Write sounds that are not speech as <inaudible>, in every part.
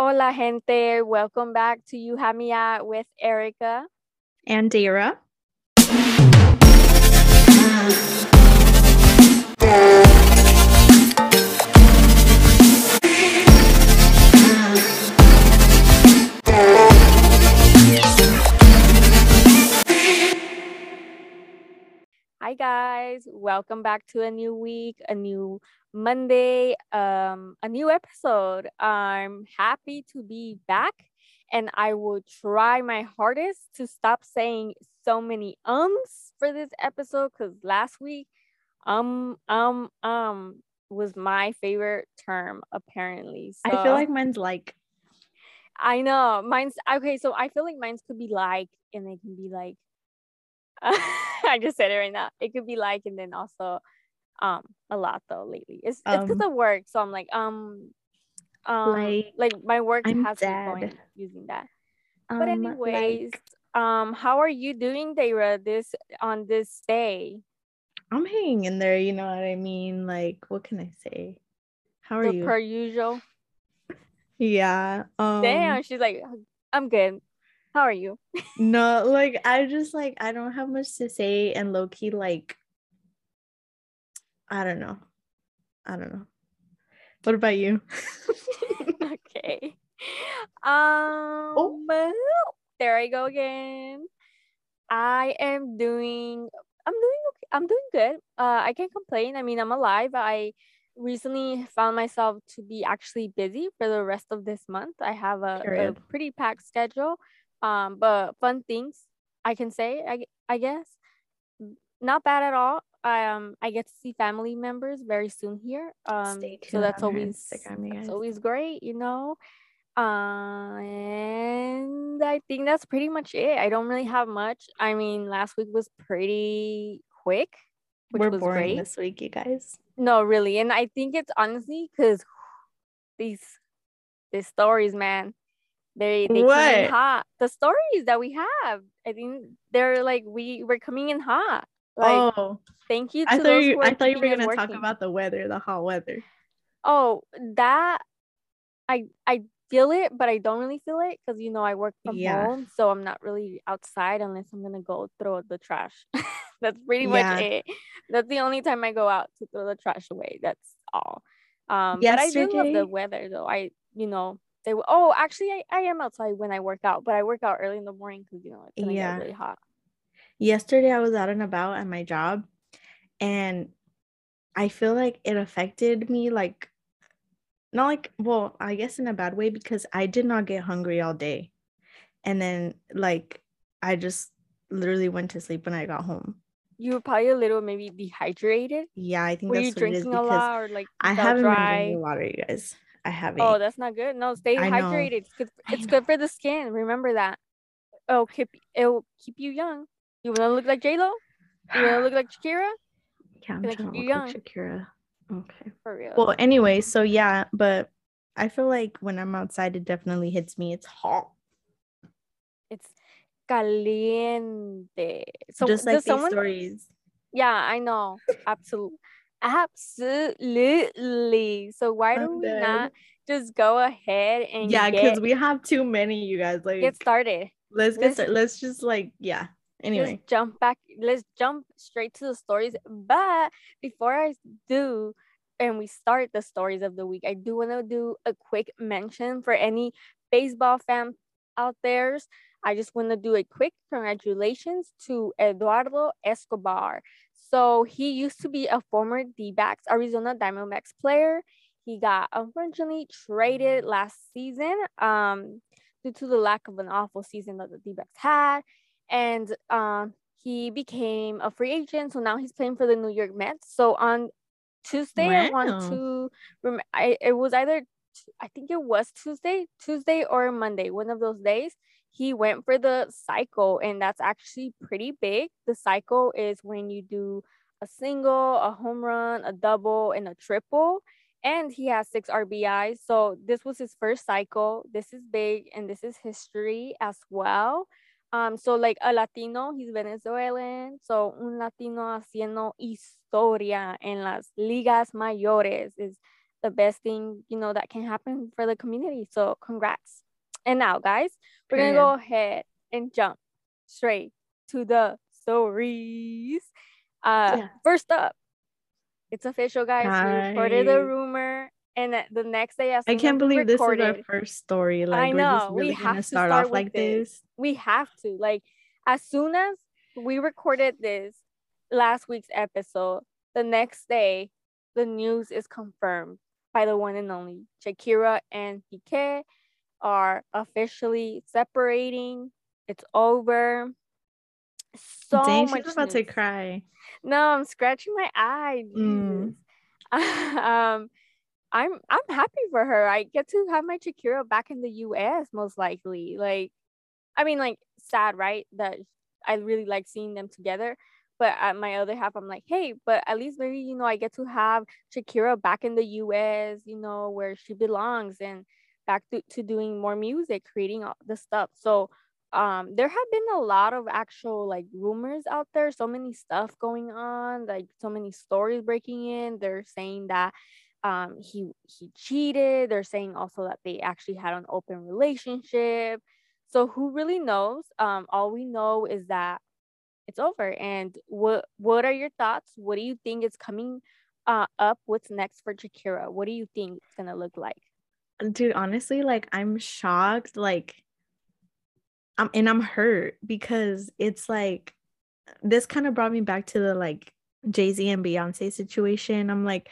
Hola, gente. Welcome back to You Have Me At with Erika. And Deyra. Hi guys, welcome back to a new week, a new Monday, um, a new episode. I'm happy to be back and I will try my hardest to stop saying so many ums for this episode because last week, um, um, um was my favorite term apparently. So, I feel like mine's like. I know mine's okay. So I feel like mine's could be like, and they can be like. <laughs> I just said it right now. It could be like, and then also, um, a lot though lately. It's um, it's because of work, so I'm like, um, um, like, like my work I'm has dead. been going using that. Um, but anyways, like, um, how are you doing, Deyra? This on this day. I'm hanging in there. You know what I mean? Like, what can I say? How are the you? Per usual. <laughs> Yeah. Um, Damn. She's like, I'm good. How are you? <laughs> no, like I just like I don't have much to say and low key like I don't know. I don't know. What about you? <laughs> okay. <laughs> Um oh. there I go again. I am doing I'm doing okay. I'm doing good. Uh I can't complain. I mean, I'm alive. I recently found myself to be actually busy for the rest of this month. I have a, a pretty packed schedule. Um, but fun things I can say, I, I guess. Not bad at all. I um I get to see family members very soon here. Um so that's always that's always great, you know. Uh, and I think that's pretty much it. I don't really have much. I mean, last week was pretty quick, which We're was boring great. this week, you guys. No, really, and I think it's honestly because these these stories, man. They they what? come in hot. The stories that we have, I think they're like we we're coming in hot. Like, oh, thank you. I thought you. I thought you were gonna talk about the weather, the hot weather. Oh, that I I feel it, but I don't really feel it because you know I work from yeah. home, so I'm not really outside unless I'm gonna go throw the trash. <laughs> That's pretty yeah. much it. That's the only time I go out to throw the trash away. That's all. Um, Yesterday, but I do love the weather though. I you know they oh actually I, I am outside when I work out, but I work out early in the morning because you know it's gonna yeah. get really hot. Yesterday I was out and about at my job and I feel like it affected me like not like well, I guess in a bad way because I did not get hungry all day. And then like I just literally went to sleep when I got home. You were probably a little maybe dehydrated. Yeah, I think were that's you drinking a lot or like I haven't dry? been drinking water, you guys. I haven't. Oh, that's not good. No, stay hydrated. It's good. It's good for the skin. Remember that. It'll keep it'll keep you young. You wanna look like J Lo? You wanna look <sighs> like Shakira? Yeah, I'm trying to look young. like Shakira. Okay. For real. Well, anyway, so yeah, but I feel like when I'm outside, it definitely hits me. It's hot. It's caliente. So just like these someone... stories. Yeah, I know. Absolutely. Absolutely. So why do we not just go ahead and yeah, because we have too many, you guys. Like get started. Let's get let's, started. Let's just like yeah. Anyway, let's jump back. Let's jump straight to the stories. But before I do, and we start the stories of the week, I do want to do a quick mention for any baseball fan out there. I just want to do a quick congratulations to Eduardo Escobar. So he used to be a former D-backs Arizona Diamondbacks player. He got unfortunately traded last season um, due to the lack of an awful season that the D-backs had. And um, he became a free agent. So now he's playing for the New York Mets. So on Tuesday, wow. I want to I, it was either, I think it was Tuesday, Tuesday or Monday, one of those days he went for the cycle and that's actually pretty big the cycle is when you do a single a home run a double and a triple and he has six RBIs. So this was his first cycle. This is big and this is history as well. Um, so like a Latino, he's Venezuelan. So un Latino haciendo historia en las ligas mayores is the best thing you know that can happen for the community so congrats and now guys we're gonna go ahead and jump straight to the stories. Uh yeah. first up it's official guys. Hi. we reported the rumor and the next day I can't believe recorded, this is our first story. Like I know. really we have to start, start off like this. this. We have to. Like as soon as we recorded this last week's episode the next day the news is confirmed by the one and only Shakira and Piqué are officially separating. It's over. So Dang, much she's about news. to cry. No, I'm scratching my eye. Mm. <laughs> um, I'm I'm happy for her. I get to have my Shakira back in the U.S. most likely. Like, I mean, like sad, right? That I really like seeing them together but at my other half i'm like hey but at least maybe you know i get to have shakira back in the us you know where she belongs and back to, to doing more music creating all the stuff so um there have been a lot of actual like rumors out there so many stuff going on like so many stories breaking in they're saying that um he he cheated they're saying also that they actually had an open relationship so who really knows um all we know is that it's over. And what what are your thoughts? What do you think is coming uh, up? What's next for Shakira? What do you think it's gonna look like? Dude, honestly, like I'm shocked. Like I'm and I'm hurt because it's like this kind of brought me back to the like Jay-Z and Beyonce situation. I'm like,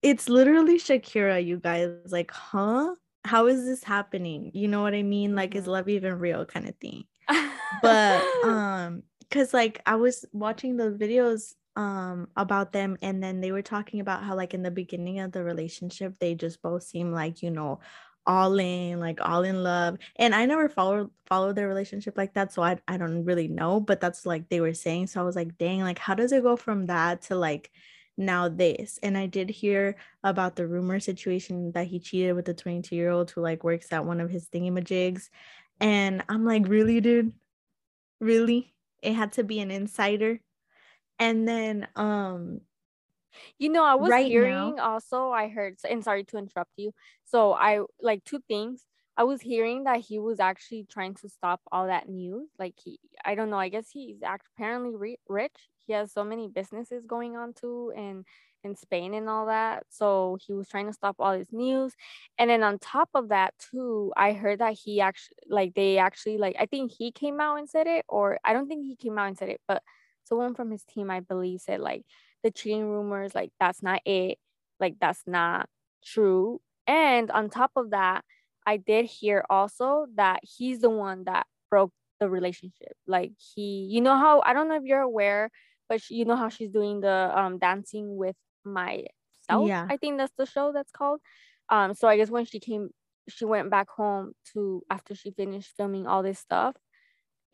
it's literally Shakira, you guys. Like, huh? How is this happening? You know what I mean? Like, is mm-hmm. love even real kind of thing? <laughs> but um because like I was watching those videos um about them and then they were talking about how like in the beginning of the relationship they just both seem like you know all in like all in love and i never followed followed their relationship like that so I, I don't really know but that's like they were saying so i was like dang like how does it go from that to like now this? And i did hear about the rumor situation that he cheated with the 22 year old who like works at one of his thingamajigs and i'm like really dude? Really? It had to be an insider and then um you know i was right hearing now, also i heard and sorry to interrupt you so i like two things i was hearing that he was actually trying to stop all that news like he i don't know i guess he's apparently re- rich he has so many businesses going on too and in Spain and all that. So he was trying to stop all his news. And then on top of that too, I heard that he actually like they actually like I think he came out and said it, or I don't think he came out and said it, but someone from his team, I believe, said like the cheating rumors, like that's not it, like that's not true. And on top of that, I did hear also that he's the one that broke the relationship. Like he, you know how I don't know if you're aware, but she, you know how she's doing the um dancing with myself. Yeah. I think that's the show that's called. Um, so I guess when she came, she went back home to after she finished filming all this stuff.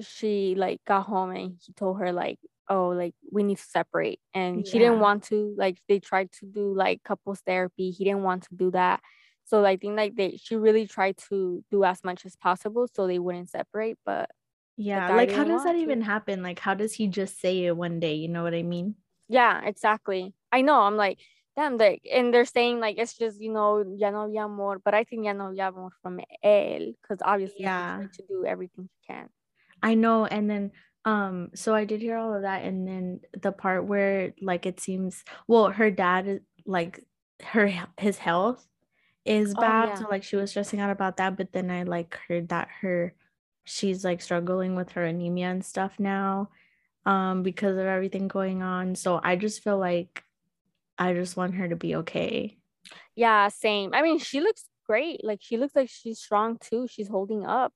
She like got home and he told her like, oh, like we need to separate, and yeah. she didn't want to. Like they tried to do like couples therapy. He didn't want to do that. So I think like they she really tried to do as much as possible so they wouldn't separate. But yeah, like how does that to. even happen? Like how does he just say it one day? You know what I mean? Yeah, exactly. I know. I'm like, damn, they and they're saying like it's just you know ya no había amor, but I think ya no había amor from él because obviously yeah to do everything he can. I know, and then um, so I did hear all of that, and then the part where like it seems well, her dad like her his health is oh, bad, oh, yeah. so like she was stressing out about that, but then I like heard that her she's like struggling with her anemia and stuff now um because of everything going on so i just feel like i just want her to be okay. Yeah same. I mean she looks great like she looks like she's strong too she's holding up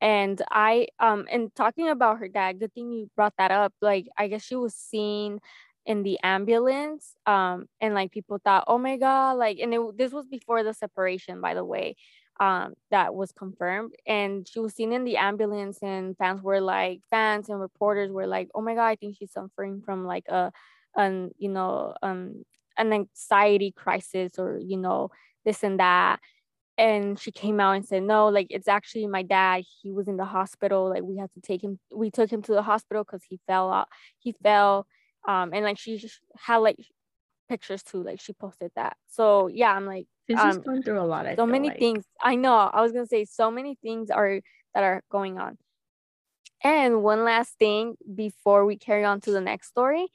and i um and talking about her dad good thing you brought that up like i guess she was seen in the ambulance um and like people thought oh my god like and it, this was before the separation by the way um, that was confirmed. And she was seen in the ambulance, and fans were like, fans and reporters were like, oh my God, I think she's suffering from like a, an, you know, um, an anxiety crisis or, you know, this and that. And she came out and said, no, like it's actually my dad. He was in the hospital. Like we had to take him, we took him to the hospital because he fell out, he fell. Um, and like she had like pictures too. Like she posted that. So yeah, I'm like, She's um, going through a lot. I so many like. things. I know. I was gonna say so many things are that are going on. And one last thing before we carry on to the next story,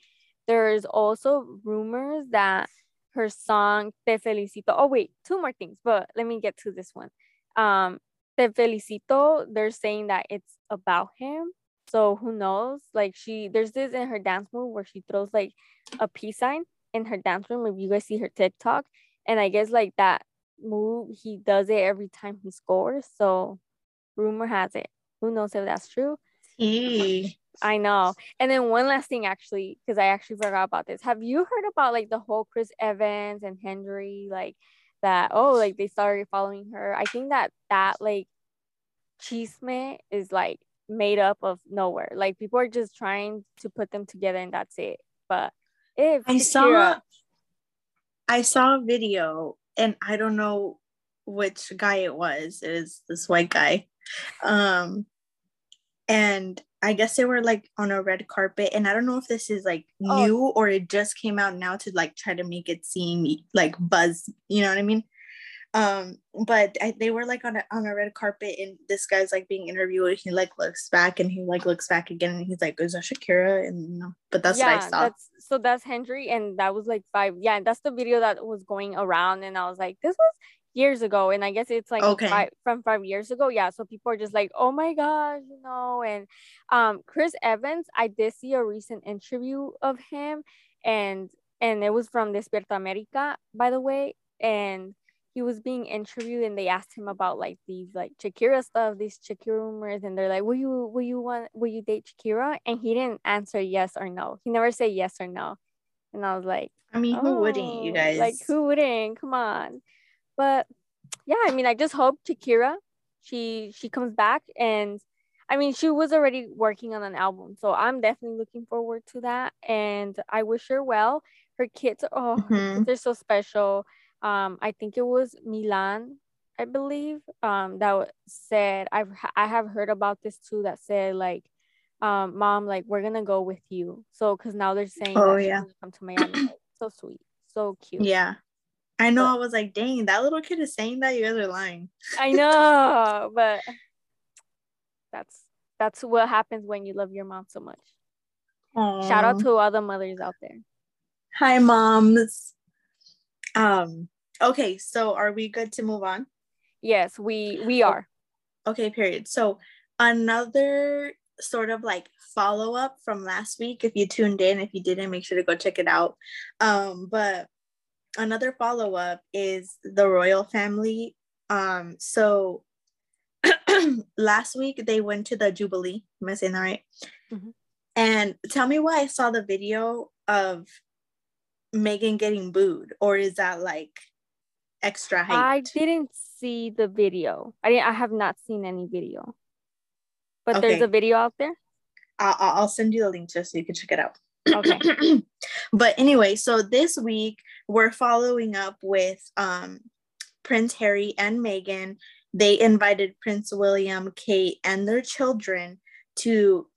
there's also rumors that her song Te Felicito. Oh wait, two more things, but let me get to this one. Um, Te Felicito, they're saying that it's about him. So who knows? Like she there's this in her dance move where she throws like a peace sign in her dance room. If you guys see her TikTok, and I guess like that move, he does it every time he scores. So rumor has it. Who knows if that's true? I know. And then one last thing, actually, because I actually forgot about this. Have you heard about like the whole Chris Evans and Henry, like that? Oh, like they started following her. I think that that like chisme is like made up of nowhere. Like people are just trying to put them together, and that's it. But if I saw I saw a video and I don't know which guy it was. It was this white guy. Um and I guess they were like on a red carpet and I don't know if this is like Oh. new or it just came out now to like try to make it seem like buzz, you know what I mean? Um but I, they were like on a on a red carpet and this guy's like being interviewed and he like looks back and he like looks back again and he's like is that Shakira and you know but that's what I saw. That's so that's Henry, and that was like five. Yeah, that's the video that was going around, and I was like, this was years ago, and I guess it's like Okay. five, from five years ago. Yeah, so people are just like, oh my gosh, you know. And um, Chris Evans, I did see a recent interview of him, and and it was from Despierta America, by the way, and he was being interviewed and they asked him about like these like Shakira stuff, these Shakira rumors, and they're like, "Will you will you want will you date Shakira?" And he didn't answer yes or no. He never said yes or no. And I was like, I mean, who wouldn't you "Oh, guys? Like who wouldn't? Come on. But yeah, I mean, I just hope Shakira she she comes back and I mean, she was already working on an album, so I'm definitely looking forward to that. And I wish her well. Her kids, oh, Mhm. kids are so special. Um, I think it was Milan, I believe. Um, that said I've I have heard about this too. That said like, um, mom, like we're gonna go with you. So, cause now they're saying Oh, yeah. come to Miami. <clears throat> So sweet, so cute. Yeah. I know. I was like, dang, that little kid is saying that. You guys are lying. I know, but that's that's what happens when you love your mom so much. Shout out to all the mothers out there. Hi, moms. Um. Okay, so are we good to move on? Yes, we we are. Okay, period. So another sort of like follow up from last week. If you tuned in, if you didn't, make sure to go check it out. Um, but another follow up is the royal family. Um, so <clears throat> last week they went to the Jubilee. Am I saying that right? Mhm. And tell me why I saw the video of Meghan getting booed, or is that like extra hype? I didn't see the video. I didn't. I have not seen any video. But there's a video out there. I'll, I'll I'll send you the link just so you can check it out. Okay. <clears throat> but anyway, so this week we're following up with um, Prince Harry and Meghan. They invited Prince William, Kate, and their children to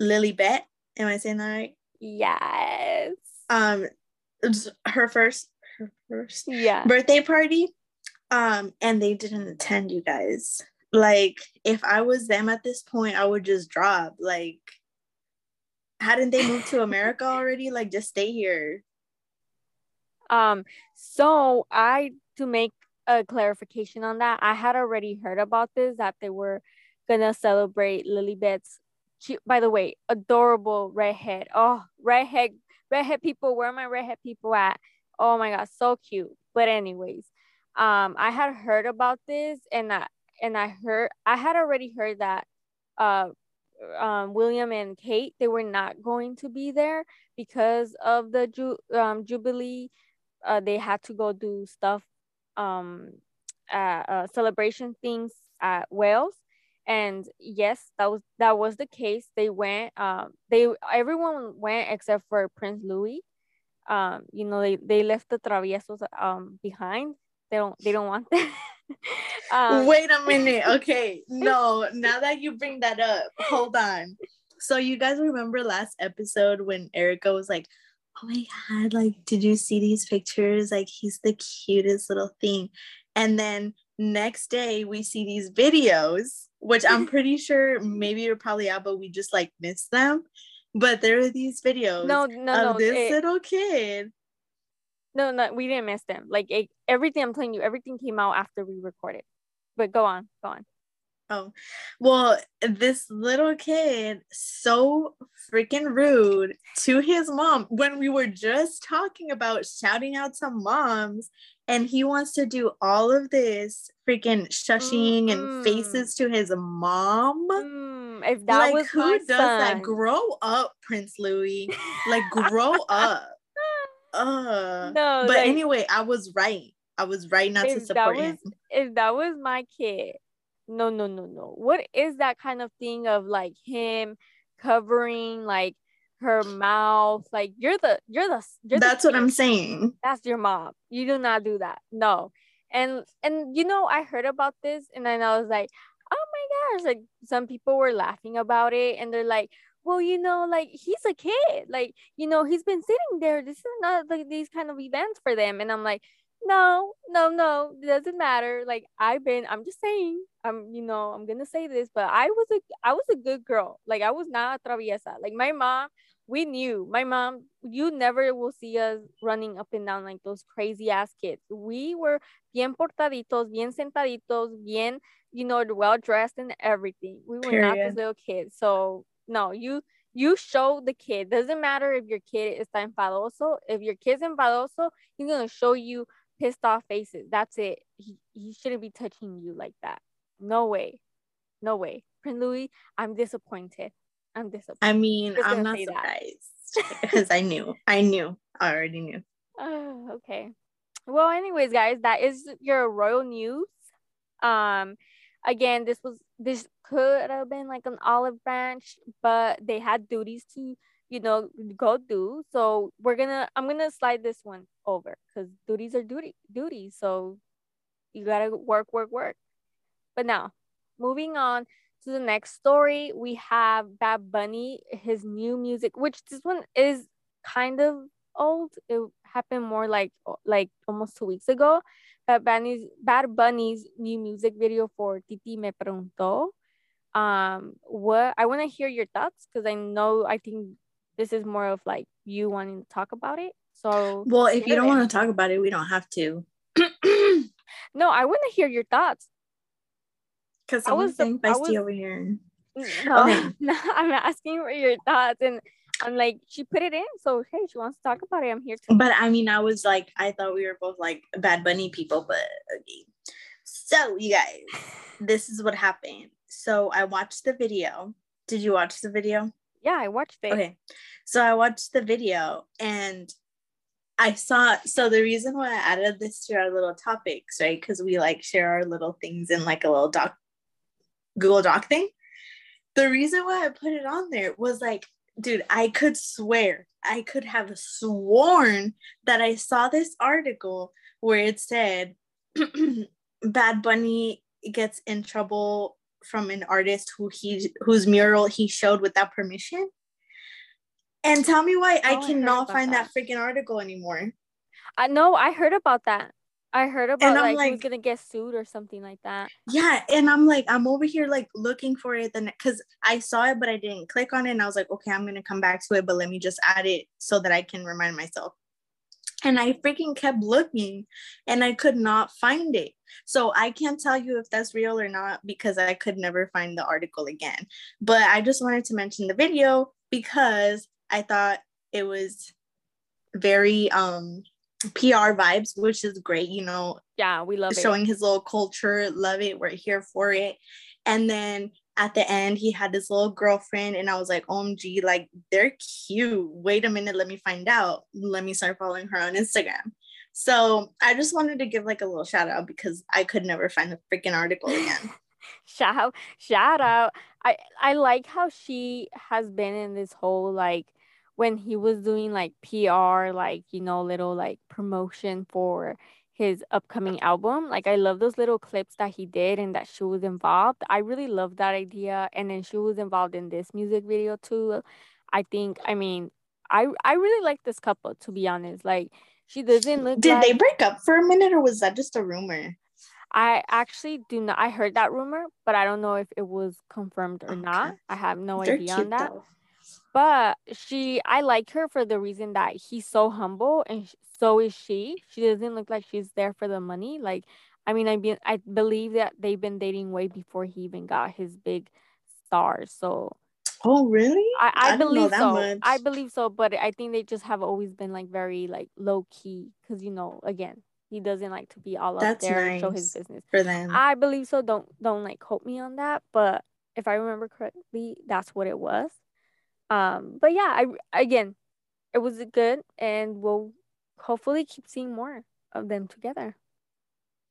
Lilibet. Am I saying that right? Yes. Um, her first, her first Yeah. birthday party. Um, and they didn't attend. You guys, like, if I was them at this point, I would just drop. Like, hadn't they moved to America already? Like, just stay here. Um, so I to make a clarification on that, I had already heard about this that they were gonna celebrate Lilibet's cute by the way, adorable redhead. Oh, redhead redhead people, where are my redhead people at? Oh my god, so cute. But anyways, um I had heard about this and I and I heard I had already heard that uh um, William and Kate they were not going to be there because of the ju- um, Jubilee. Uh, they had to go do stuff um uh, celebration things at Wales. And yes that was that was the case. They went um they everyone went except for Prince Louis. Um you know they they left the traviesos um behind they don't they don't want that <laughs> um, Wait a minute. <laughs> Okay. No, now that you bring that up, hold on. So, you guys remember last episode when Erika was like, oh my god, like, did you see these pictures? Like, he's the cutest little thing. And then next day we see these videos, which I'm <laughs> pretty sure maybe you're probably out, but we just like missed them. But there are these videos No, no, of no. this it- little kid. No, no, we didn't miss them. Like it, everything I'm telling you, everything came out after we recorded. But go on, go on. Oh, well, this little kid so freaking rude to his mom when we were just talking about shouting out some moms, and he wants to do all of this freaking shushing Mm-mm. and faces to his mom. Mm, if that like was who does that? Grow up, Prince Louis. <laughs> Like grow up. Uh. no, but like, anyway, I was right. I was right not to support was- him. if that was my kid, no, no, no, no. What is that kind of thing of like him covering like her mouth? Like you're the you're the you're the That's what I'm saying. That's your mom. You do not do that. No. And and you know, I heard about this and then I was like, oh my gosh, like some people were laughing about it and they're like, well, you know, like he's a kid. Like, you know, he's been sitting there. This is not like these kind of events for them. And I'm like, no, no, no, it doesn't matter. Like I've been, I'm just saying, I'm, you know, I'm gonna say this, but I was a I was a good girl. Like I was not a traviesa. Like my mom, we knew my mom, you never will see us running up and down like those crazy ass kids. We were bien portaditos, bien sentaditos, bien, you know, well dressed and everything. We were not Period. those little kids. So no, you you show the kid. Doesn't matter if your kid is enfadoso. If your kid's enfadoso, he's gonna show you pissed off faces. That's it. He he shouldn't be touching you like that. No way. No way. Prince Louis, I'm disappointed. I'm disappointed. I mean, I'm not surprised because I knew. I knew. I already knew. Oh, <sighs> okay. Well, anyways, guys, that is your royal news. Um, again, this was this could have been like an olive branch, but they had duties to, you know, go do. So we're gonna, I'm gonna slide this one over because duties are duty duties. So you gotta work, work, work. But now, moving on to the next story, we have Bad Bunny, his new music, which this one is kind of old. It happened more like like almost two weeks ago. Bad Bunny's Bad Bunny's new music video for Titi Me Preguntó. Um, what I want to hear your thoughts because I know I think this is more of like you wanting to talk about it. So Well, if you don't want to talk about it, we don't have to. <clears throat> no, I want to hear your thoughts. Because I was- saying I feisty was- over here. No, Okay. <laughs> no, I'm asking for your thoughts, and I'm like, she put it in, so hey, she wants to talk about it. I'm here to. But I mean, I was like, I thought we were both like Bad Bunny people, but okay. So, you guys, <sighs> this is what happened. So, I watched the video. Did you watch the video? Yeah, I watched it. Okay. So I watched the video and I saw so the reason why I added this to our little topics, right? Because we like share our little things in like a little doc Google Doc thing. The reason why I put it on there was like, dude, I could swear, I could have sworn that I saw this article where it said <clears throat> Bad Bunny gets in trouble from an artist who he whose mural he showed without permission. And tell me why Oh, I I cannot about find that. that. freaking article anymore. I know. I heard about that. I heard about like, he was gonna get sued or something like that. Yeah, and I'm like, I'm over here like looking for it then because I saw it, but I didn't click on it. And I was like, okay, I'm gonna come back to it, but let me just add it so that I can remind myself. And I freaking kept looking and I could not find it. So I can't tell you if that's real or not because I could never find the article again. But I just wanted to mention the video because I thought it was very um PR vibes, which is great, you know, Yeah, we love it. showing his little culture. Love it. We're here for it. And then at the end, he had this little girlfriend, and I was like, OMG, like they're cute. Wait a minute, let me find out. Let me start following her on Instagram. So I just wanted to give like a little shout out because I could never find the freaking article <laughs> again. shout shout out i i like how she has been in this whole like when he was doing like pr like you know little like promotion for his upcoming album like i love those little clips that he did and that she was involved i really love that idea and then she was involved in this music video too i think i mean I I really like this couple to be honest. Like she doesn't look. Did like, they break up for a minute, or was that just a rumor? I actually do not. I heard that rumor, but I don't know if it was confirmed or okay. not. I have no They're idea on that. Though. But she, I like her for the reason that he's so humble, and so is she. She doesn't look like she's there for the money. Like, I mean, I be, I believe that they've been dating way before he even got his big star. So. Oh really? I, I, I believe so. Much. I believe so, but I think they just have always been like very like low key because you know again he doesn't like to be all That's up there nice and show his business for them. I believe so. Don't don't like quote me on that, but if I remember correctly, that's what it was. Um, but yeah, I again, it was good, and we'll hopefully keep seeing more of them together.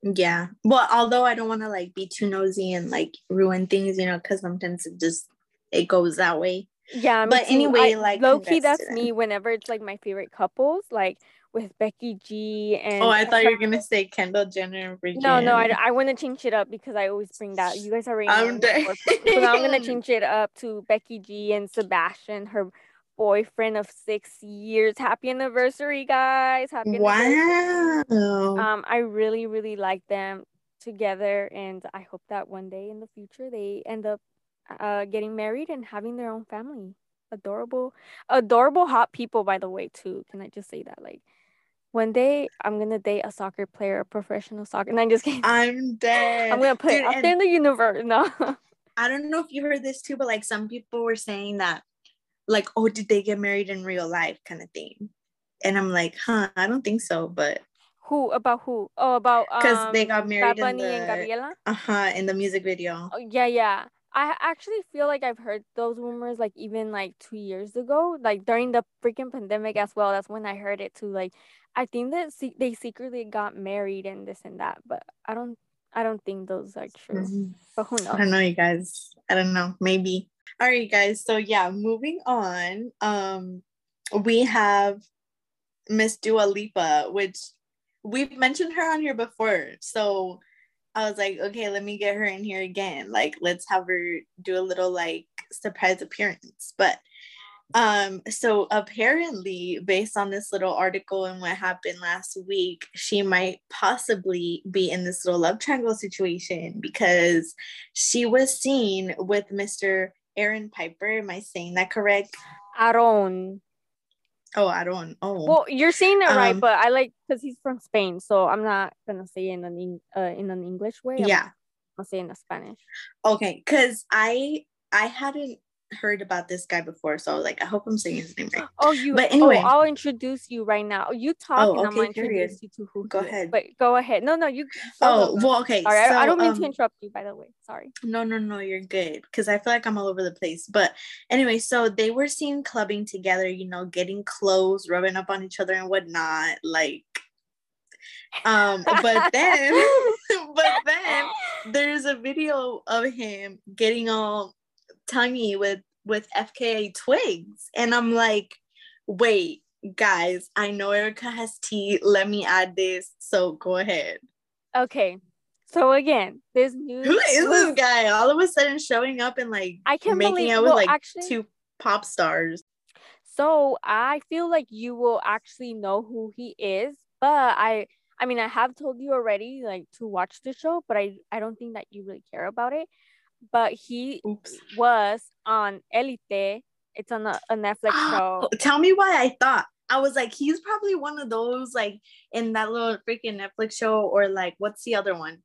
Yeah. Well, although I don't want to like be too nosy and like ruin things, you know, because sometimes it just it goes that way. Yeah, but too. anyway, I, like low key, that's me. Whenever it's like my favorite couples, like with Becky G and oh, I thought you were gonna say Kendall Jenner and No, no, I, I want to change it up because I always bring that. You guys already I'm dead. So now I'm gonna <laughs> change it up to Becky G and Sebastian, her boyfriend of six years. Happy anniversary, guys! Happy wow. Um, I really, really like them together, and I hope that one day in the future they end up uh getting married and having their own family adorable adorable hot people by the way too can i just say that like one day I'm gonna date a soccer player, a professional soccer. And I'm just kidding. I'm <laughs> dead. I'm gonna put Dude, it out there in the universe. No. I don't know if you heard this too, but like some people were saying that, like, oh, did they get married in real life, kind of thing. And I'm like, huh, I don't think so, but who about who? Oh, about because um, they got married in the, and Gabriela. Uh huh. In the music video. Oh yeah, yeah. I actually feel like I've heard those rumors like even like two years ago, like during the freaking pandemic as well. That's when I heard it too. Like I think that se- they secretly got married and this and that, but I don't I don't think those are true. Mm-hmm. But who knows? I don't know, you guys. I don't know. Maybe. All right, guys. So yeah, moving on. Um, we have Miss Dua Lipa, which we've mentioned her on here before. So I was like, okay, let me get her in here again. Like, let's have her do a little like surprise appearance. But um, so apparently, based on this little article and what happened last week, she might possibly be in this little love triangle situation because she was seen with Mr. Aaron Piper. Am I saying that correct? Aaron. Oh, I don't. Oh. Well, you're saying it um, right, but I like because he's from Spain, so I'm not gonna say in an uh, in an English way. I'm yeah. I'll say in a Spanish. Okay, because I I hadn't heard about this guy before, so I was like, I hope I'm saying his name right. Oh, you. But anyway, oh, I'll introduce you right now. You talk, oh, okay, and I'm gonna introduce you to who. Go ahead. But go ahead. No, no, you. Oh, well, okay. Sorry, so, I, I, don't mean um, to interrupt you. By the way, sorry. No, no, no, you're good because I feel like I'm all over the place. But anyway, so they were seen clubbing together. You know, getting close, rubbing up on each other and whatnot, like. Um, but then, <laughs> but then <laughs> there's a video of him getting all tonguey with with FKA Twigs. And I'm like, wait, guys, I know Erika has tea. Let me add this. So go ahead. Okay. So again, this news. Who is this guy? All of a sudden showing up and like I can making believe, out with well, like actually, two pop stars. So I feel like you will actually know who he is, but I I mean I have told you already like to watch the show, but I I don't think that you really care about it but he Oops. was on Elite. It's on a, a Netflix <gasps> show. Tell me why I thought. I was like, he's probably one of those like in that little freaking Netflix show, or like what's the other one?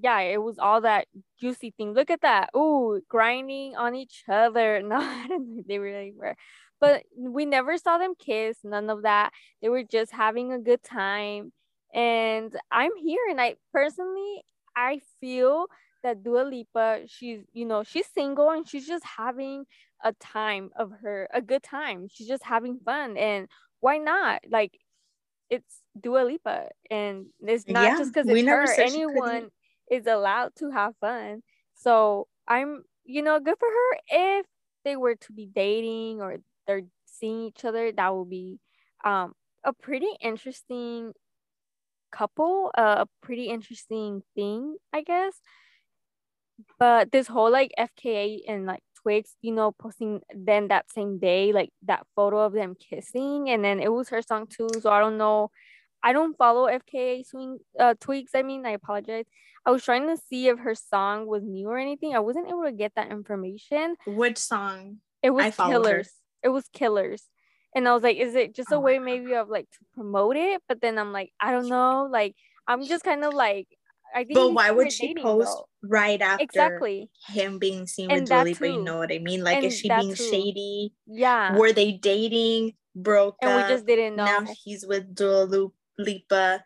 Yeah, it was all that juicy thing. Look at that. Ooh, grinding on each other. <laughs> No, I don't think they really were. But we never saw them kiss, none of that. They were just having a good time. And I'm here and I personally I feel that Dua Lipa, she's, you know, she's single and she's just having a time of her, a good time. She's just having fun. And why not? Like, it's Dua Lipa. And it's not yeah, just because it's her. Anyone is allowed to have fun. So I'm, you know, good for her. If they were to be dating or they're seeing each other, that would be um, a pretty interesting couple, uh, a pretty interesting thing, I guess but this whole like FKA and like Twigs, you know, posting then that same day, like that photo of them kissing, and then it was her song too. So I don't know. I don't follow FKA Swing uh, Twigs. I mean, I apologize. I was trying to see if her song was new or anything. I wasn't able to get that information. Which song? It was Killers. Her. It was Killers. And I was like, is it just a oh way maybe of like to promote it? But then I'm like, I don't know. Like, I'm just kind of like, I think. But why would she dating, post though. right after exactly him being seen and with Dua Lipa? You know what I mean? Like, and is she being too. shady? Yeah. Were they dating? Broke and up. we just didn't know. Now he's with Dua Lipa.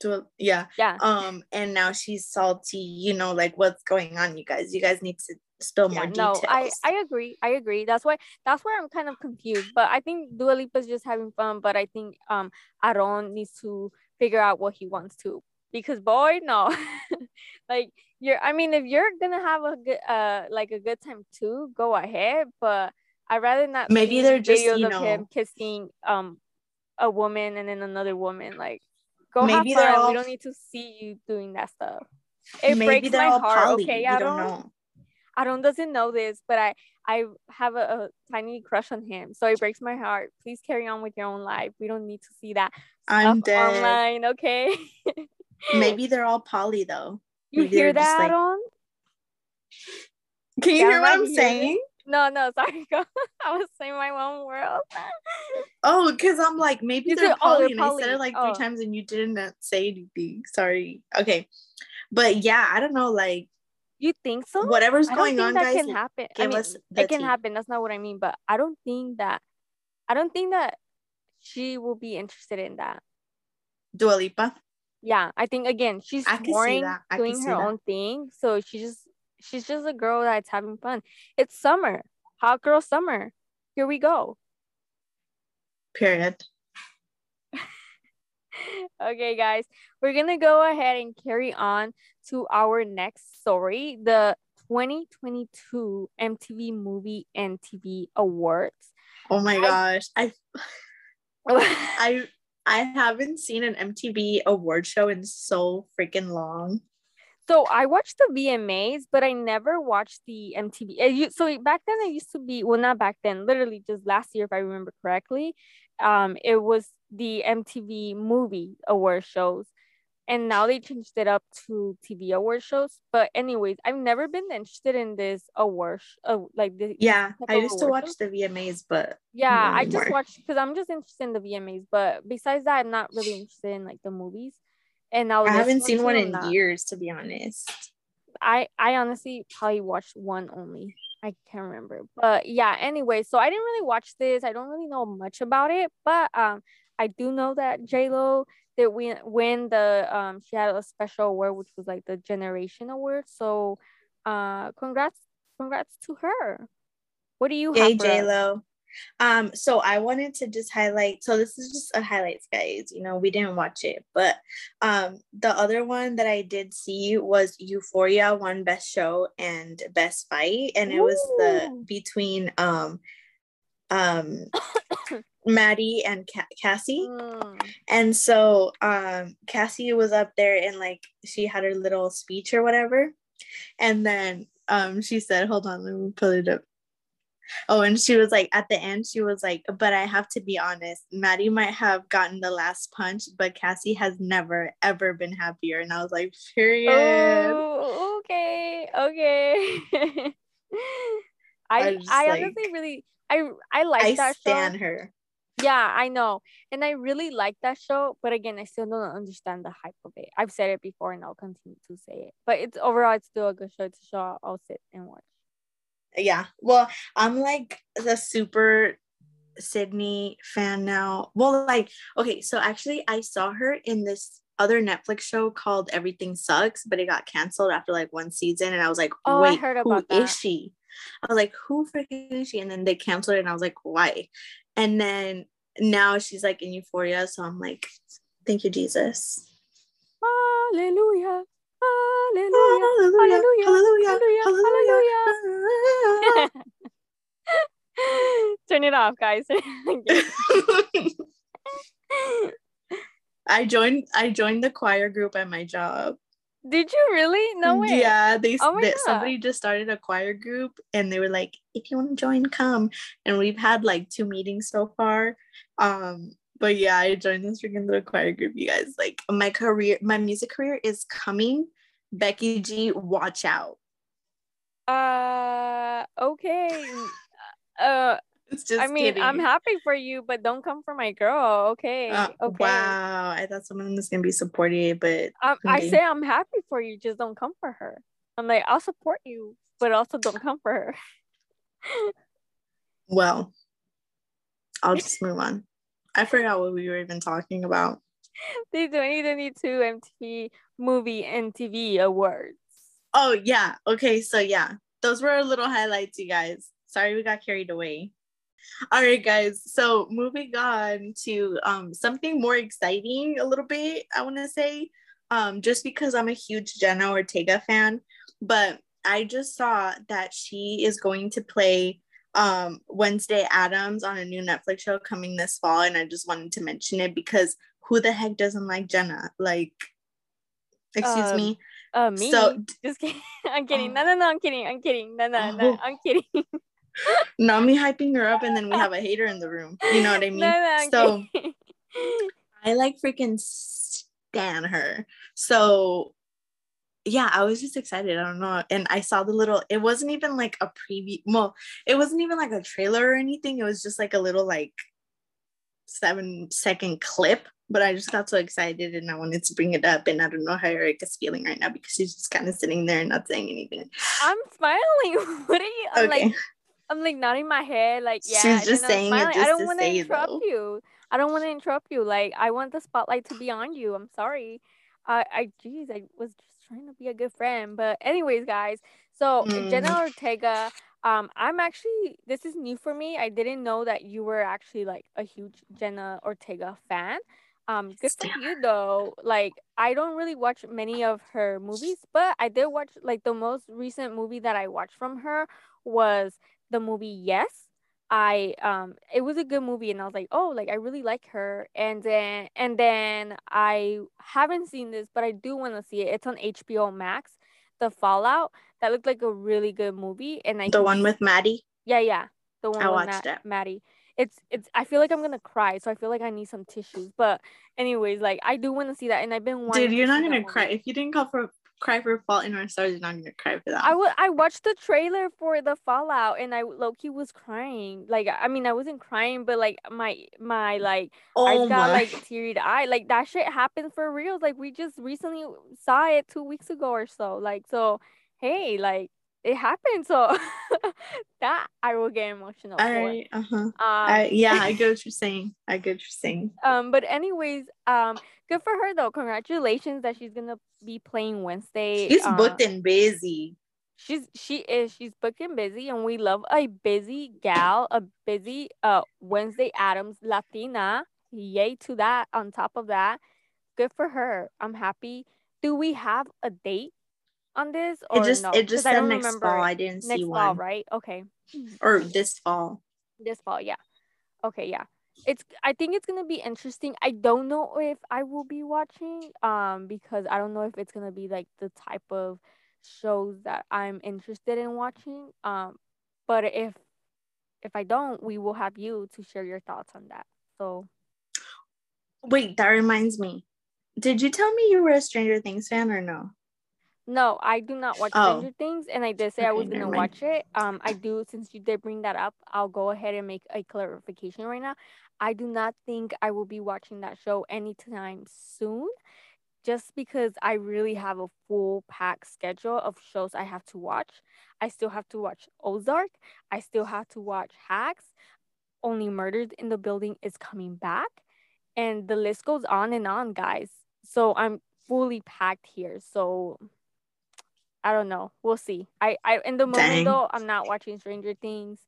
Dua, yeah. Yeah. Um, and now she's salty. You know, like what's going on, you guys? You guys need to spill yeah, more details. No, I, I agree. I agree. That's why that's where I'm kind of confused. But I think Dua Lipa's just having fun. But I think um Aaron needs to figure out what he wants to. Because boy, no. <laughs> like you're I mean if you're gonna have a good uh like a good time too, go ahead. But I'd rather not maybe they're just videos you know, of him kissing um a woman and then another woman. Like go maybe have fun. All... We don't need to see you doing that stuff. It maybe breaks my heart. Poly. Okay, I don't know. Aaron doesn't know this, but I I have a, a, tiny crush on him, so it breaks my heart. Please carry on with your own life. We don't need to see that I'm dead. online, okay? <laughs> Maybe they're all poly though. You Maybe hear that, like... Aaron? Can you hear what I'm saying? No, no, sorry. <laughs> I was saying my own world. oh, because I'm like, maybe you they're said, oh, poly, oh, and poly. I said it like oh. three times and you didn't say anything. Sorry. Okay. But yeah, I don't know, like you think so? Whatever's going on, that guys. Can happen. I mean, it can tea. happen. That's not what I mean. But I don't think that. I don't think that she will be interested in that. Dua Lipa. Yeah, I think again she's boring doing her own thing. So she just she's just a girl that's having fun. It's summer, hot girl summer. Here we go. Period. <laughs> okay, guys, we're gonna go ahead and carry on to our next story the 2022 MTV Movie and TV Awards. Oh my I, gosh. I <laughs> I I haven't seen an MTV award show in so freaking long. So I watched the VMAs, but I never watched the MTV. So back then it used to be well, not back then, literally just last year, if I remember correctly. Um, it was the MTV Movie Award shows, and now they changed it up to TV award shows. But anyways, I've never been interested in this award, sh- uh, like the yeah. I used to watch shows. the VMAs, but yeah, I just watched because I'm just interested in the VMAs. But besides that, I'm not really interested in like the movies. And now I haven't seen one in years, to be honest. I I honestly probably watched one only. I can't remember, but yeah. Anyway, so I didn't really watch this. I don't really know much about it, but um, I do know that J Lo that we win the um she had a special award which was like the generation award. So uh congrats congrats to her. What do you Yay, j lo um so i wanted to just highlight so this is just a highlights guys. You know we didn't watch it but um the other one that i did see was euphoria won best show and best fight and it Ooh. was the between um um <coughs> Maddie and Ca- Cassie. Mm. And so um Cassie was up there and like she had her little speech or whatever. And then um she said, hold on, let me pull it up. Oh, and she was like, at the end, she was like, but I have to be honest, Maddie might have gotten the last punch, but Cassie has never, ever been happier. And I was like, period. Oh, okay, okay. <laughs> I, I, I like, honestly really, I, I like I that stand show. her. Yeah, I know. And I really like that show, but again, I still don't understand the hype of it. I've said it before and I'll continue to say it. But it's overall it's still a good show. It's a show I'll sit and watch. Yeah. Well, I'm like the super Sydney fan now. Well, like, okay, so actually I saw her in this other Netflix show called Everything Sucks, but it got canceled after like one season. And I was like, oh, wait, who that. is she? I was like, who freaking is she? And then they canceled it, and I was like, why? And then now she's like in euphoria. So I'm like, thank you, Jesus. Hallelujah. Hallelujah. Hallelujah. Hallelujah. Hallelujah. Hallelujah. <laughs> Turn it off, guys. <laughs> <laughs> I joined I joined the choir group at my job. Did you really? No way. Yeah, they, Oh they- somebody just started a choir group and they were like, if you want to join, come. And we've had like two meetings so far. Um, but yeah, I joined this freaking little choir group, you guys. Like my career, my music career is coming. Becky G, watch out. Uh, okay. Uh, It's <laughs> just I mean, I'm happy for you, but don't come for my girl. Okay. Uh, okay. Wow, I thought someone was gonna be supportive, but Um, I say I'm happy for you, just don't come for her. I'm like, I'll support you, but also don't come for her. <laughs> well, I'll just move on. I forgot what we were even talking about. the 2022 MTV Movie and TV Awards. Oh yeah. Okay, so yeah. Those were our little highlights, you guys. Sorry we got carried away. All right, guys. So moving on to um something more exciting a little bit, I want to say. Um, just because I'm a huge Jenna Ortega fan, but I just saw that she is going to play um Wednesday Addams on a new Netflix show coming this fall, and I just wanted to mention it because who the heck doesn't like Jenna? Like, excuse Um, me. Uh, me. So just kidding. <laughs> I'm kidding. Oh. No, no, no. I'm kidding. I'm kidding. No, no, no. Oh. I'm kidding. <laughs> not me hyping her up and then we have a hater in the room. You know what I <laughs> mean? No, no, so kidding. I like freaking stan her. So yeah, I was just excited. I don't know. And I saw the little, it wasn't even like a preview. Well, it wasn't even like a trailer or anything. It was just like a little like seven second clip. But I just got so excited and I wanted to bring it up. And I don't know how Erika's feeling right now because she's just kind of sitting there and not saying anything. I'm smiling. <laughs> What are you? I'm Okay. like, I'm like nodding my head, like yeah. She's just saying it smiling. I don't want to interrupt though. you. I don't want to interrupt you. Like I want the spotlight to be on you. I'm sorry. I, I, geez, I was just trying to be a good friend. But anyways, guys. So Mm. Jenna Ortega. Um, I'm actually this is new for me. I didn't know that you were actually like a huge Jenna Ortega fan. Um, good for you though. Like I don't really watch many of her movies, but I did watch like the most recent movie that I watched from her was the movie Yes. I um it was a good movie and I was like, "Oh, like I really like her." And then and then I haven't seen this, but I do want to see it. It's on HBO Max. The Fallout. That looked like a really good movie and I The one with Maddie. yeah, yeah. The one I with watched Matt, it. Maddie. It's it's I feel like I'm gonna cry, so I feel like I need some tissues. But anyways, like I do want to see that and I've been wanting Dude, you're to not gonna cry movie. if you didn't call for cry for Fault in Our Stars. You're not gonna cry for that. I would I watched the trailer for the Fallout and I Loki was crying. Like I mean I wasn't crying, but like my my like I oh just got my! like teary eyed. Like that shit happened for real. Like we just recently saw it two weeks ago or so. Like so hey, like it happened. So <laughs> that I will get emotional for. I uh huh. Um I yeah, I get <laughs> what you're saying. I get what you're saying. Um, but anyways, um, good for her though. Congratulations that she's gonna be playing Wednesday. She's uh, booked and busy. She's she is she's booked and busy, and we love a busy gal, a busy uh Wednesday Addams Latina. Yay to that! On top of that, good for her. I'm happy. Do we have a date on this or It just no? it just said next remember fall. I didn't next see fall, one. right? Okay. <clears throat> Or this fall. this fall yeah okay yeah it's i think it's gonna be interesting i don't know if i will be watching um because i don't know if it's gonna be like the type of shows that i'm interested in watching um but if if i don't we will have you to share your thoughts on that so Wait, that reminds me. Did you tell me you were a Stranger Things fan or no? No i do not watch Oh. stranger things and i did say i was gonna watch it um i do since you did bring that up i'll go ahead and make a clarification right now i do not think i will be watching that show anytime soon just because I really have a full pack schedule of shows I have to watch. I still have to watch Ozark. I still have to watch Hacks. Only Murders in the Building is coming back. And the list goes on and on, guys. So I'm fully packed here. So I don't know. We'll see. I, I in the moment Dang. though, I'm not watching Stranger Things.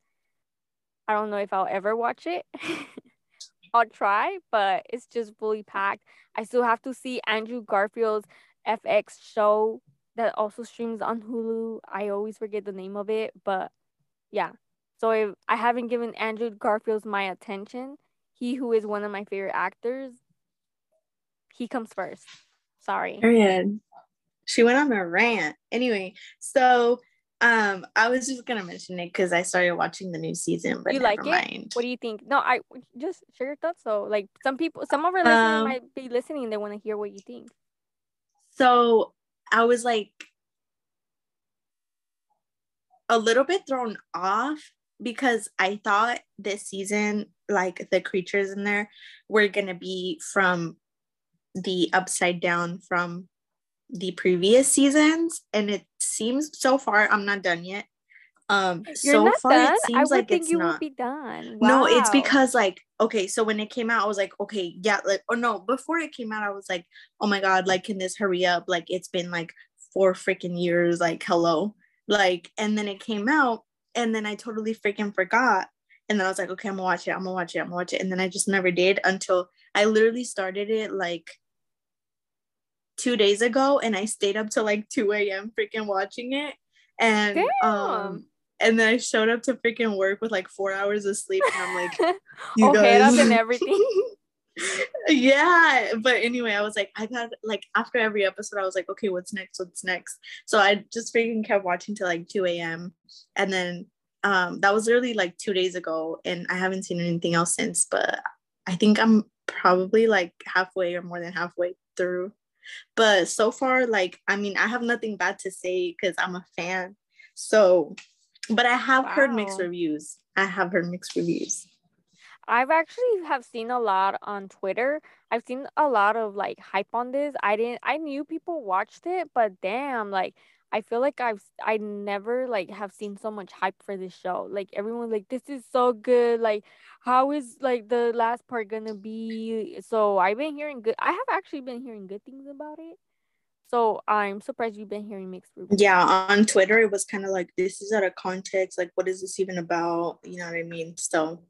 I don't know if I'll ever watch it. <laughs> I'll try, but it's just fully packed. I still have to see Andrew Garfield's FX show that also streams on Hulu. I always forget the name of it, but yeah. So if I haven't given Andrew Garfield's my attention, he who is one of my favorite actors, he comes first. Sorry. Period. She went on a rant. Anyway, so um, I was just gonna mention it because I started watching the new season, but you like it? mind. What do you think? No, I just share your thoughts. So, like, some people, some of our listeners Um, might be listening. They want to hear what you think. So I was like a little bit thrown off because I thought this season, like the creatures in there, were gonna be from the upside down from the previous seasons, and it seems so far I'm not done yet. Um, You're so not far done. it seems like it's you not. would be done. No, it's because like okay, so when it came out, I was like, okay, yeah, like oh no, before it came out, I was like, oh my god, like can this hurry up? Like it's been like four freaking years, like hello. Like, and then it came out, and then I totally freaking forgot. And then I was like, okay, I'm gonna watch it, I'm gonna watch it, I'm gonna watch it. And then I just never did until I literally started it like two days ago and I stayed up till like 2 a.m. freaking watching it. And Damn. um and then I showed up to freaking work with like four hours of sleep and I'm like, <laughs> you head up and everything. <laughs> yeah but anyway i was like i got like after every episode i was like okay what's next what's next so i just freaking kept watching till like 2 a.m and then um that was literally like two days ago and i haven't seen anything else since but i think i'm probably like halfway or more than halfway through but so far like i mean i have nothing bad to say because i'm a fan so but i have heard mixed reviews i have heard mixed reviews I've actually have seen a lot on Twitter. I've seen a lot of like hype on this. I didn't I knew people watched it, but damn, like I feel like I've I never like have seen so much hype for this show. Like everyone's like this is so good. Like how is like the last part gonna be? So I've been hearing good I have actually been hearing good things about it. So I'm surprised you've been hearing mixed reviews. yeah on twitter it was kind of like this is out of context like what is this even about you know what i mean so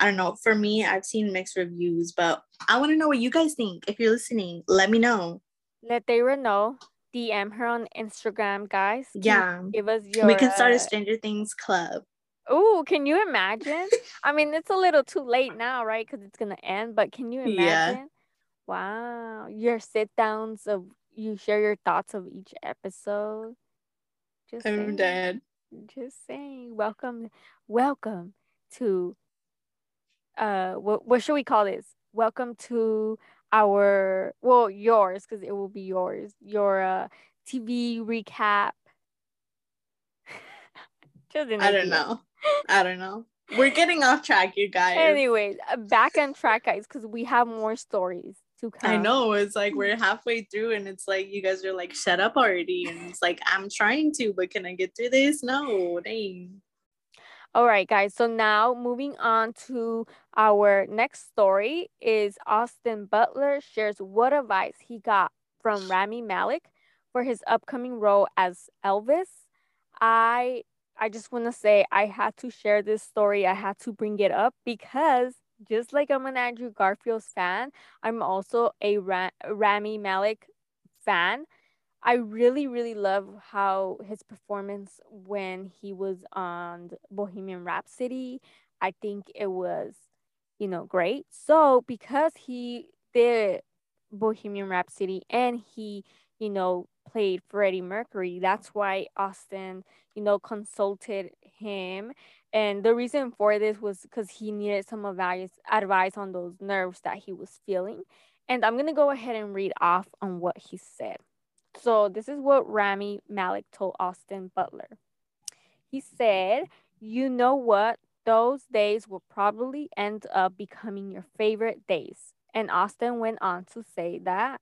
i don't know for me i've seen mixed reviews but i want to know what you guys think if you're listening let me know Let Deyra know. DM her on Instagram, guys. Can you yeah Give us your we can start a stranger things club Oh, can you imagine? <laughs> I mean, it's a little too late now, right? Because it's gonna end. But can you imagine? Yeah. Wow, your sit downs of you share your thoughts of each episode. Just i'm saying, dead just saying. Welcome, welcome to uh, what what should we call this? Welcome to our well, yours because it will be yours. Your uh TV recap. <laughs> just i don't know i don't know we're getting off track you guys Anyways, uh, back on track, guys, because we have more stories to come. I know it's like <laughs> we're halfway through and it's like you guys are like shut up already and it's like I'm trying to but can I get through this? No, dang. All right, guys. So now moving on to our next story is Austin Butler shares what advice he got from Rami Malek for his upcoming role as Elvis. I I just want to say I had to share this story. I had to bring it up because just like I'm an Andrew Garfield's fan, I'm also a Ra- Rami Malek fan. I really, really love how his performance when he was on Bohemian Rhapsody. I think it was, you know, great. So because he did Bohemian Rhapsody and he, you know, played Freddie Mercury, that's why Austin, you know, consulted him. And the reason for this was because he needed some advice advice on those nerves that he was feeling. And I'm gonna go ahead and read off on what he said. So this is what Rami Malek told Austin Butler. He said, You know what? Those days will probably end up becoming your favorite days. And Austin went on to say that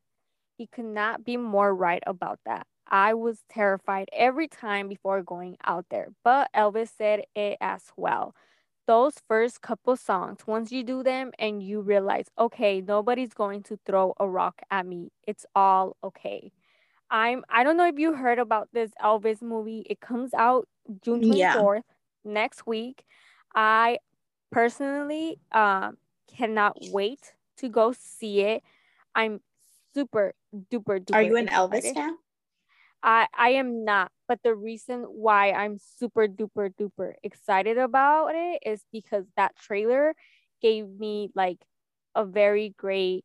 he could not be more right about that. I was terrified every time before going out there, but Elvis said it as well. Those first couple songs, once you do them and you realize, okay, nobody's going to throw a rock at me, it's all okay. I'm I don't know if you heard about this Elvis movie. It comes out June Yeah. 24th next week. I personally um cannot wait to go see it. I'm super duper duper Are you an Elvis fan? I I am not, but the reason why I'm super duper duper excited about it is because that trailer gave me like a very great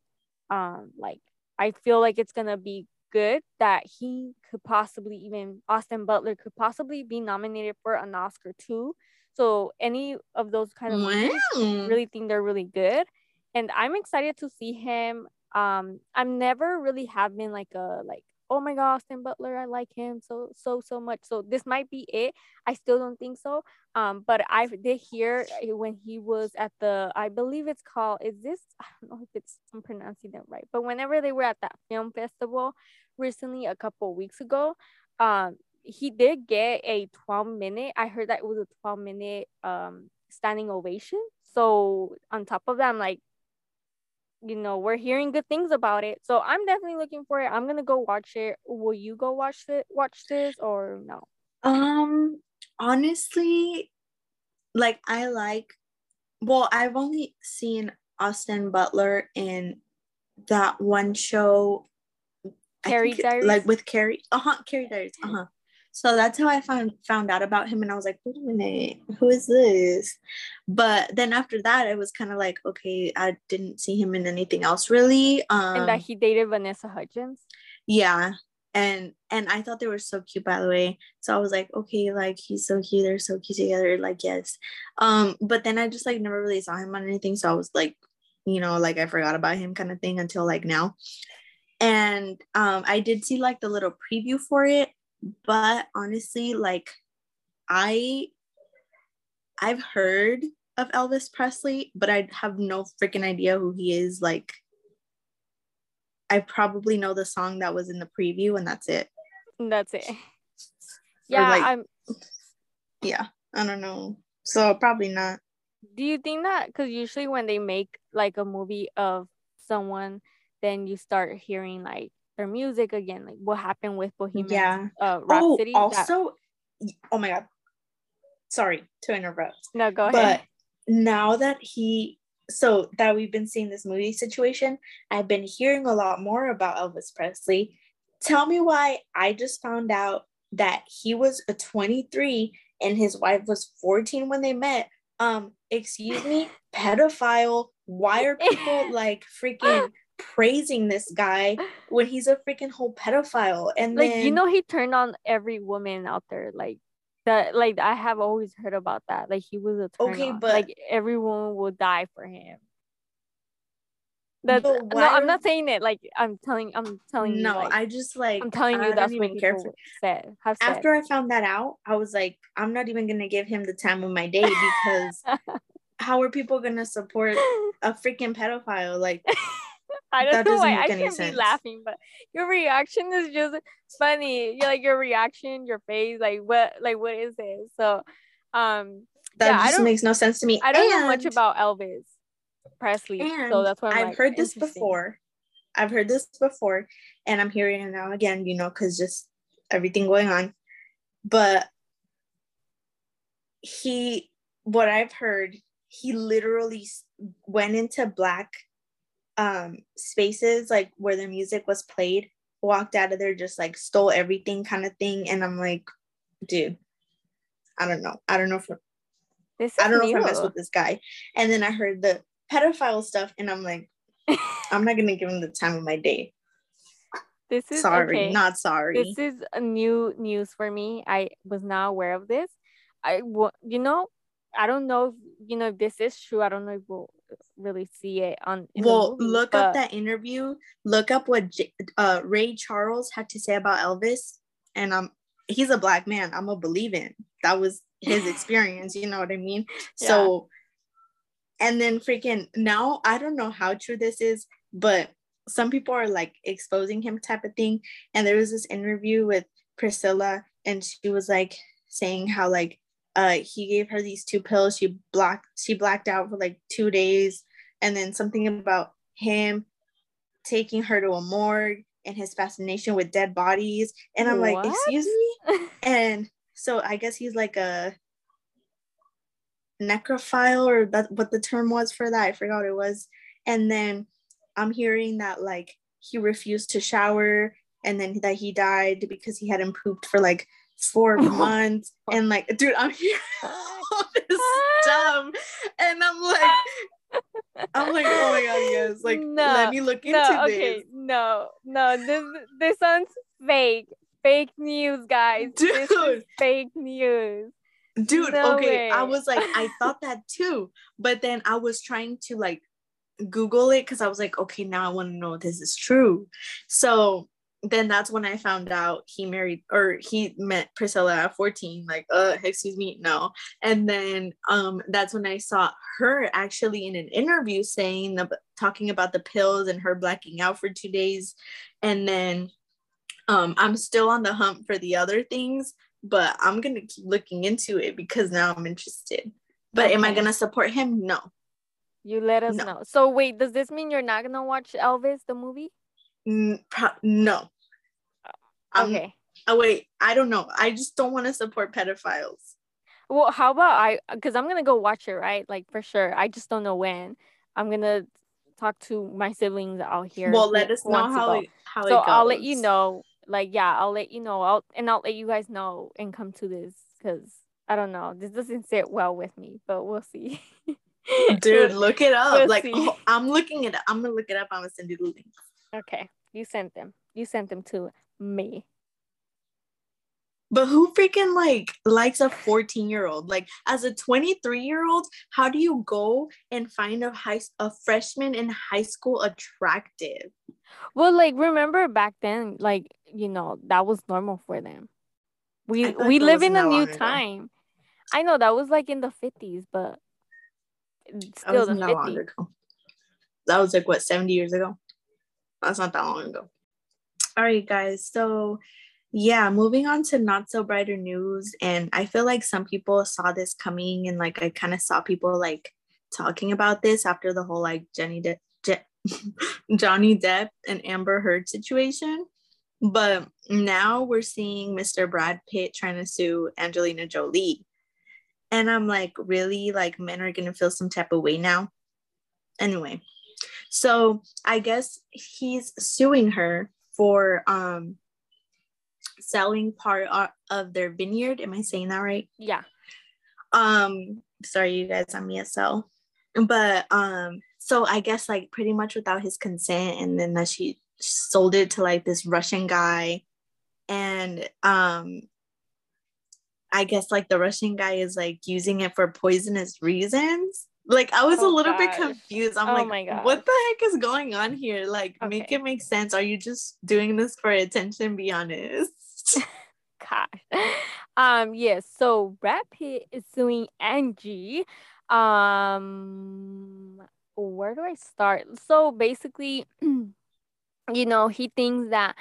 um like I feel like it's gonna be good that he could possibly even Austin Butler could possibly be nominated for an Oscar too. So any of those kind of movies, Wow. really think they're really good, and I'm excited to see him. Um, I'm never really have been like a like oh my god Austin Butler I like him so so so much. So this might be it. I still don't think so. Um, but I did hear uh, when he was at the I believe it's called is this I don't know if it's I'm pronouncing that right, but whenever they were at that film festival recently a couple weeks ago, um, he did get a 12 minute. I heard that it was a 12 minute um standing ovation. So on top of that, I'm like, you know, we're hearing good things about it. So I'm definitely looking for it. I'm gonna go watch it. Will you go watch it watch this or no? Um, honestly, like I like. Well, I've only seen Austin Butler in that one show. Carrie Diaries? like with Carrie. Uh huh. Carrie Diaries. Uh huh. So that's how I found found out about him, and I was like, wait a minute, who is this? But then after that, it was kind of like, okay, I didn't see him in anything else really. Um, and that he dated Vanessa Hudgens. yeah and and i thought they were so cute by the way so i was like okay like he's so cute they're so cute together like yes um but then i just like never really saw him on anything so i was like you know like i forgot about him kind of thing until like now and um i did see like the little preview for it but honestly like i i've heard of elvis presley but i have no freaking idea who he is like I probably know the song that was in the preview and that's it. That's it. <laughs> Yeah, like- I'm Yeah, I don't know. So probably not. do you think that because usually when they make like a movie of someone then you start hearing like their music again like what happened with bohemian Yeah. uh Oh, Rhapsody that- also, oh my god. Sorry to interrupt. no go ahead. But now that he so that we've been seeing this movie situation, I've been hearing a lot more about Elvis Presley. Tell me why I just found out that he was a 23 and his wife was 14 when they met. Um, excuse me, <laughs> pedophile. Why are people <laughs> like freaking praising this guy when he's a freaking whole pedophile? And like then you know he turned on every woman out there like that like i have always heard about that like he was a Okay, on. but- like every woman will die for him that's no i'm not saying it like i'm telling i'm telling you no, like, I just like i'm telling you that's what care people for said said after I found that out, I was like, I'm not even gonna give him the time of my day because <laughs> how are people gonna support a freaking pedophile? Like, <laughs> I don't That know why I can't sense. be laughing, but your reaction is just funny. You like your reaction, your face, like what, like what is it? So, um, that Yeah, just makes no sense to me. I don't know much about Elvis Presley, so that's why I'm I've like, heard this before. I've heard this before, and I'm hearing it now again. You know, because just everything going on. But he, what I've heard, he literally went into black um spaces like where the music was played walked out of there just like stole everything kind of thing and i'm like dude i don't know i don't know if This is i don't know new. if i mess with this guy and then i heard the pedophile stuff and i'm like <laughs> i'm not gonna give him the time of my day this is sorry okay. not sorry This is a new news for me. I was not aware of this. I you know, I don't know if you know if this is true. I don't know if we'll really see it on. well movie, look up that interview. Look up what J- uh, ray charles had to say about elvis. And um he's a black man. I'm gonna believe in that was his <sighs> experience you know what i mean? So and then freaking now i don't know how true this is but some people are like exposing him type of thing. And there was this interview with priscilla and she was like saying how like uh he gave her these two pills. She blocked she blacked out for like two days. And then something about him taking her to a morgue and his fascination with dead bodies. And i'm like excuse me? <laughs> And so i guess he's like a necrophile or that what the term was for that. I forgot what it was. And then i'm hearing that like he refused to shower and then that he died because he hadn't pooped for like four <laughs> months and like dude i'm hearing <laughs> all this stuff and i'm like I'm like, oh my god, yes. <laughs> Like, No, let me look into no, this. okay, no, no. This this one's fake. Fake news, guys. This is Dude. fake news. Dude, No okay. I was like, I thought that too. But then I was trying to like Google it because I was like, okay, now I want to know if this is true. So then that's when I found out he married or he met Priscilla at 14. Like, uh, excuse me, no. And then um that's when I saw her actually in an interview saying the talking about the pills and her blacking out for two days. And then um I'm still on the hump for the other things, but I'm gonna keep looking into it because now I'm interested. But am I gonna support him? No. You let us No. know. So wait, does this mean you're not gonna watch Elvis the movie? N- pro- no. Um, okay. Oh wait, I don't know. I just don't want to support pedophiles. Well, how about I? Because I'm gonna go watch it, right? Like for sure. I just don't know when. I'm gonna talk to my siblings out here. well, let us know how it how so it goes. I'll let you know. Like yeah, I'll let you know. I'll and I'll let you guys know and come to this because I don't know. This doesn't sit well with me, but we'll see. <laughs> Dude, look it up. We'll like oh, I'm looking it. up. I'm gonna look it up. I'm gonna send you the link. Okay, you sent them. You sent them to me. But who freaking like likes a 14 year old? Like as a 23 year old, how do you go and find a high a freshman in high school attractive? Well, like remember back then, like you know that was normal for them. We I feel like we live in a new time. I know that was like in the fifties, but it's That still the wasn't that long fifties. ago. That was like what 70 years ago. That's not that long ago. All right, guys. So yeah, moving on to not so brighter news. And I feel like some people saw this coming, and like I kind of saw people like talking about this after the whole like Jenny De- Je- <laughs> Johnny Depp and Amber Heard situation. But now we're seeing Mr. Brad Pitt trying to sue Angelina Jolie. And I'm like, really? Like, men are going to feel some type of way now? Anyway, so I guess he's suing her for um selling part of their vineyard. Am I saying that right? Yeah. um sorry you guys i'm ESL but um so i guess like pretty much without his consent and then that she sold it to like this russian guy and um i guess like the russian guy is like using it for poisonous reasons like i was a Oh, little bit confused. I'm Oh like my what the heck is going on here? Like make it make sense. Are you just doing this for attention be honest? <laughs> Gosh. Um, yes, so Brad Pitt is suing Angie. Um, where do I start? So basically, <clears throat> you know, he thinks that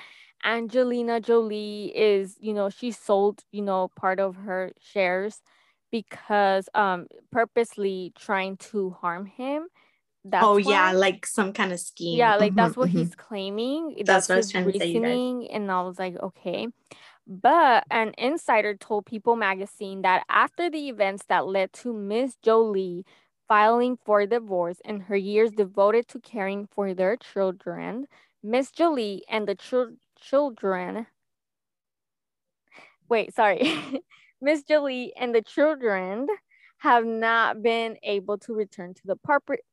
Angelina Jolie is, you know, she sold, you know, part of her shares because um purposely trying to harm him. That's oh yeah like some kind of scheme Yeah, like that's Mhm, what mhm. he's claiming. That's That's, what I was trying to say, reasoning. And I was like, okay. But an insider told People magazine that after the events that led to Miss Jolie filing for divorce and her years devoted to caring for their children, Miss Jolie and the chil- children. Wait, sorry. <laughs> Miss Jolie and the children have not been able to return to the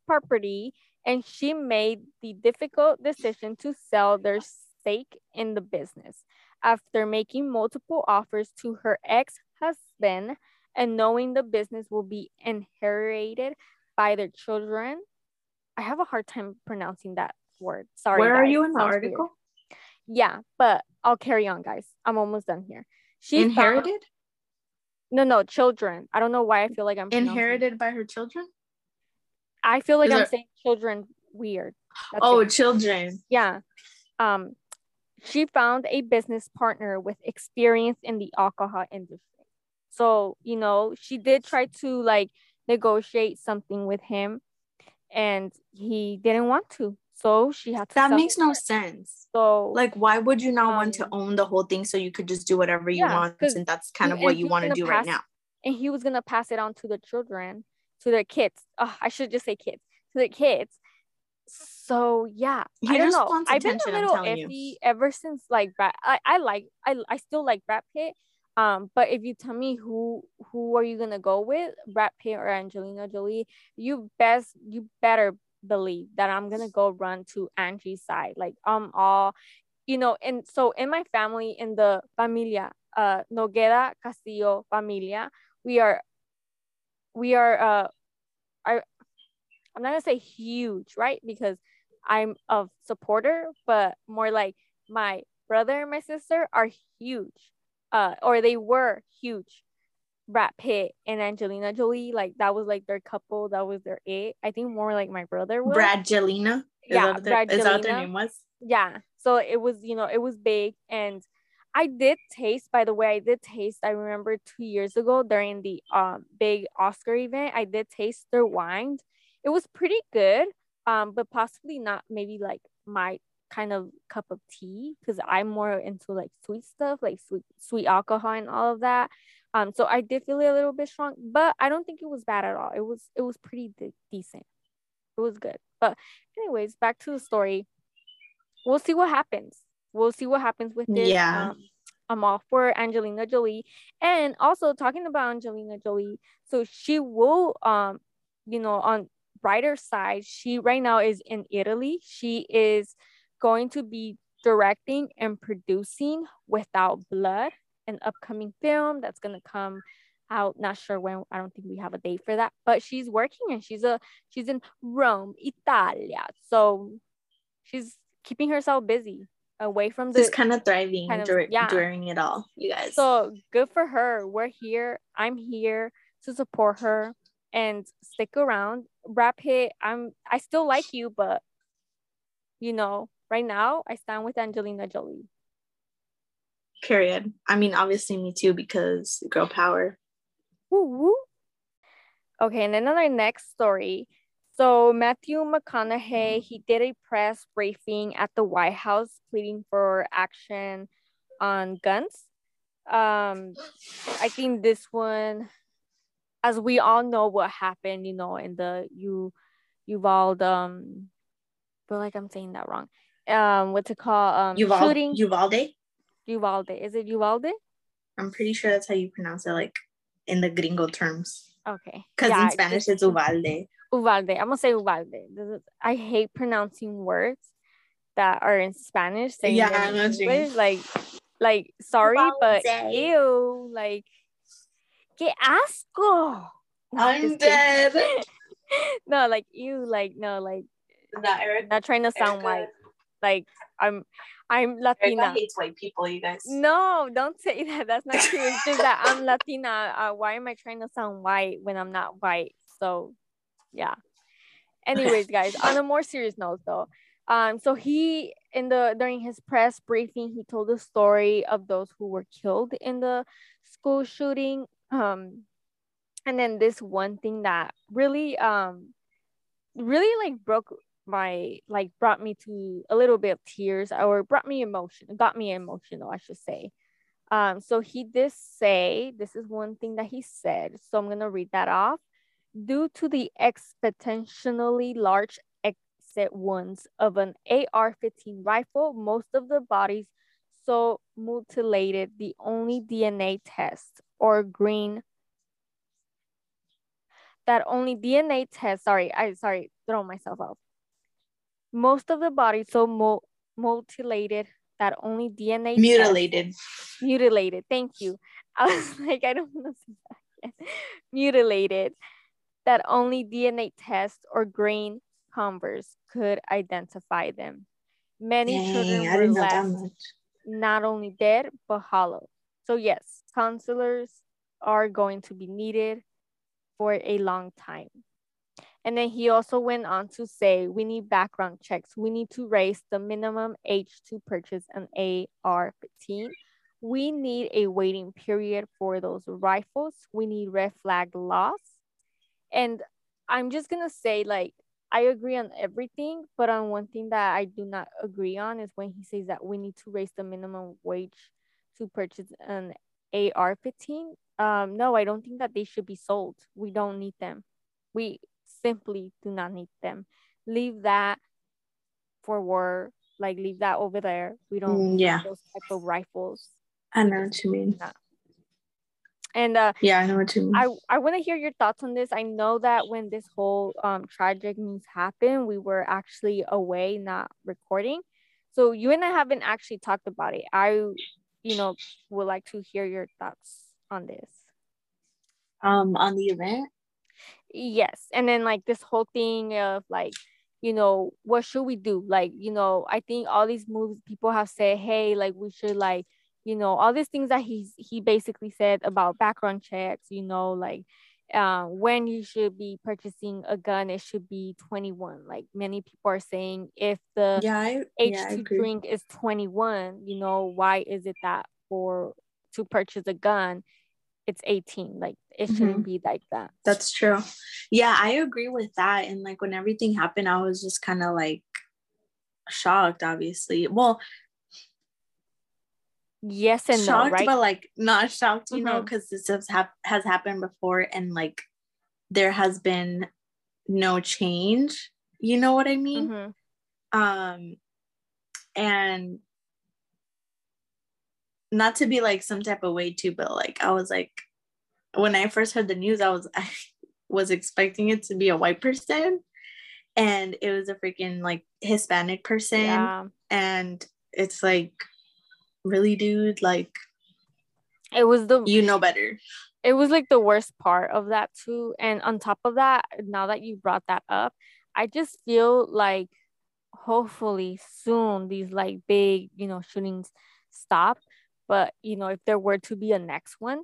property, and she made the difficult decision to sell their stake in the business after making multiple offers to her ex husband and knowing the business will be inherited by their children. I have a hard time pronouncing that word. Sorry. where are you in the Sounds weird. article Yeah, but I'll carry on, guys. I'm almost done here. She found- inherited no, no, children. I don't know why I feel like I'm inherited by her children I feel like Is I'm there- saying children weird. That's oh it. children yeah. Um, she found a business partner with experience in the alcohol industry. So you know, she did try to like negotiate something with him, and he didn't want to. So she had to. that makes it. no sense So like why would you not want to Um, own the whole thing so you could just do whatever you Yeah, want and that's kind he- of what you want to do right now and he was gonna pass it on to the children, to their kids. Oh, I should just say kids, to the kids. So yeah, He I don't just know. I've been a little telling you. iffy ever since like Brad. I, I like I I still like Brad Pitt. Um, but if you tell me who who are you gonna go with, Brad Pitt or Angelina Jolie, you best you better believe that I'm gonna go run to Angie's side. Like I'm all, you know, and so in my family, in the familia, uh Nogueda Castillo familia, we are we are uh I I'm not gonna say huge, right? Because I'm a supporter, but more like my brother and my sister are huge. Uh or they were huge. Brad Pitt and Angelina Jolie, like that was like their couple, that was their it. I think more like my brother was. Brangelina. Yeah, Is that, their, is that their name was? yeah so it was you know it was big and i did taste by the way i did taste i remember two years ago during the um big oscar event i did taste their wine it was pretty good um but possibly not maybe like my kind of cup of tea because i'm more into like sweet stuff like sweet sweet alcohol and all of that um so i did feel a little bit strong but i don't think it was bad at all it was it was pretty de- decent it was good but anyways back to the story we'll see what happens. We'll see what happens with this. Yeah. Um, I'm all for Angelina Jolie. And also talking about Angelina Jolie, so she will um, you know, on brighter side, she right now is in Italy. She is going to be directing and producing Without Blood, an upcoming film that's gonna come out. Not sure when. I don't think we have a date for that, but she's working and she's a she's in Rome, Italia. So she's keeping herself busy away from the Just kind of thriving kind of- dur- yeah. during it all, you guys. so good for her we're here i'm here to support her and stick around Brad Pitt i'm i still like you but you know right now i stand with angelina jolie period. I mean, obviously me too because girl power. Woo woo. Okay, and then on our next story. So Matthew McConaughey, he did a press briefing at the White House pleading for action on guns. Um, I think this one, as we all know what happened, you know, in the you Uvalde, um, feel like I'm saying that wrong. Um, what's it called? Um, Uvalde. shooting Uvalde. Uvalde. Is it Uvalde? I'm pretty sure that's how you pronounce it, like in the gringo terms. Okay. Because Yeah, in Spanish it's Uvalde. Uvalde. I'm gonna say Uvalde. This is- I hate pronouncing words that are in Spanish. Saying Yeah, them I in know what. English. Like, like sorry, but Uvalde. ew. Like, que asco. I'm dead. <laughs> no, like you Like no, like Not Eric. not trying to sound white. Like I'm, I'm Latina. hates white people, you guys. No, don't say that. That's not true. It's just that I'm <laughs> Latina. Uh, why am I trying to sound white when I'm not white? So, yeah. Anyways, guys, on a more serious note, though, um, so he in the during his press briefing, he told the story of those who were killed in the school shooting. Um, and then this one thing that really, um, really like broke my like brought me to a little bit of tears or brought me emotion got me emotional i should say. Um so he did say this is one thing that he said so i'm gonna read that off. Due to the exponentially large exit wounds of an ar-15 rifle most of the bodies so mutilated the only dna test or green that only dna test sorry i sorry throw myself off most of the body so mu- mutilated that only DNA Mutilated. mutilated. Thank you. I was <laughs> like, I don't want to say that again. Mutilated that only DNA tests or grain converse could identify them. Many Dang, children were didn't know that left not only dead but hollow. So yes, counselors are going to be needed for a long time. And then he also went on to say, we need background checks. We need to raise the minimum age to purchase an AR-15. We need a waiting period for those rifles. We need red flag laws. And I'm just gonna say, like, I agree on everything, but on one thing that I do not agree on is when he says that we need to raise the minimum wage to purchase an AR-15. Um, no, I don't think that they should be sold. We don't need them. We simply do not need them. Leave that for war. Like leave that over there. We don't Mm, need yeah. those type of rifles. I know what you mean. And uh, yeah, I know what you mean. I, I want to hear your thoughts on this. I know that when this whole um, tragic news happened, we were actually away, not recording. So you and I haven't actually talked about it. I, you know, would like to hear your thoughts on this. Um, on the event. Yes, and then like this whole thing of like, you know, what should we do? Like, you know, I think all these moves people have said, hey, like we should like you know all these things that he's he basically said about background checks you know like uh, when you should be purchasing a gun it should be 21 like many people are saying if the yeah, I, age yeah, to drink is 21 you know why is it that for to purchase a gun it's 18 like it shouldn't mm-hmm. be like that that's true yeah i agree with that and like when everything happened i was just kind of like shocked obviously well yes and shocked, no, right? but like not shocked, you mm-hmm. know, because this has, hap- has happened before and like there has been no change. You know what I mean? Mm-hmm. Um, and not to be like some type of way too, but like I was like, when I first heard the news, I was <laughs> I was expecting it to be a white person, and it was a freaking like Hispanic person, yeah. and it's like really, dude? Like, it was the you know better. It was like the worst part of that too. And on top of that, now that you brought that up, I just feel like hopefully soon these like big, you know, shootings stop. But you know, if there were to be a next one,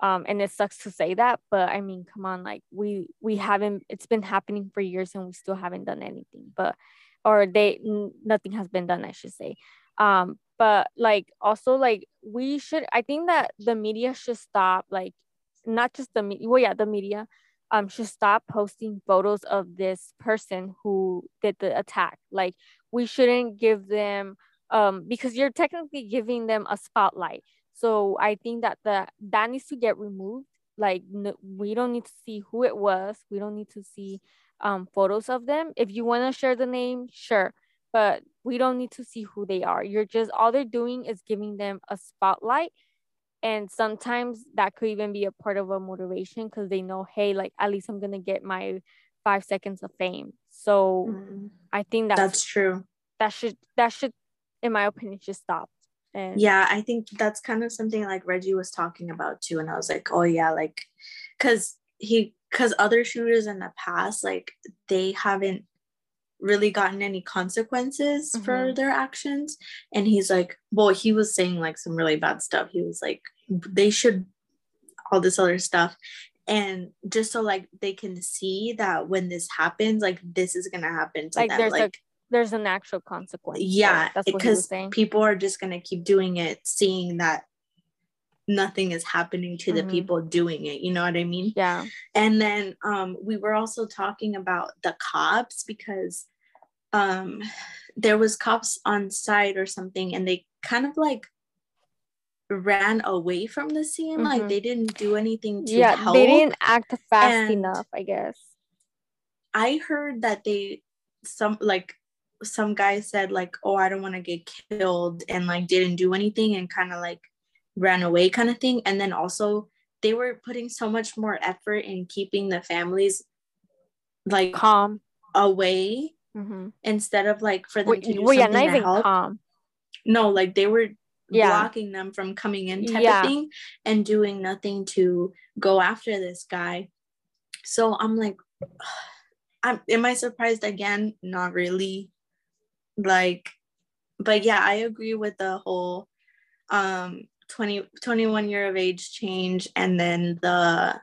um, and it sucks to say that, but I mean, come on, like we we haven't. It's been happening for years, and we still haven't done anything. But or they nothing has been done, I should say. Um, but like also like we should i think that the media should stop like not just the media well yeah the media um should stop posting photos of this person who did the attack like we shouldn't give them um because you're technically giving them a spotlight so i think that the that needs to get removed like no, we don't need to see who it was we don't need to see um photos of them if you want to share the name sure but we don't need to see who they are. You're just all they're doing is giving them a spotlight. And sometimes that could even be a part of a motivation because they know, hey, like at least I'm gonna get my five seconds of fame. So mm. I think that's, that's true. That should that should, in my opinion, just stopped And yeah, I think that's kind of something like Reggie was talking about too. And I was like, oh yeah, like because he because other shooters in the past, like they haven't really gotten any consequences mm-hmm. for their actions and he's like well he was saying like some really bad stuff he was like they should all this other stuff and just so like they can see that when this happens like this is gonna happen to like them there's like there's an actual consequence yeah because people are just gonna keep doing it seeing that nothing is happening to mm-hmm. the people doing it you know what i mean yeah and then um we were also talking about the cops because um there was cops on site or something and they kind of like ran away from the scene mm-hmm. like they didn't do anything to yeah help. they didn't act fast and enough i guess i heard that they some like some guy said like oh i don't want to get killed and like didn't do anything and kind of like ran away kind of thing and then also they were putting so much more effort in keeping the families like calm away mm-hmm. instead of like for them well, to do well, something yeah, not even help. calm. No, like they were yeah. blocking them from coming in type yeah. of thing and doing nothing to go after this guy. So I'm like, <sighs> I'm am I surprised again? Not really. Like, but yeah, I agree with the whole um 20 21 year of age change and then the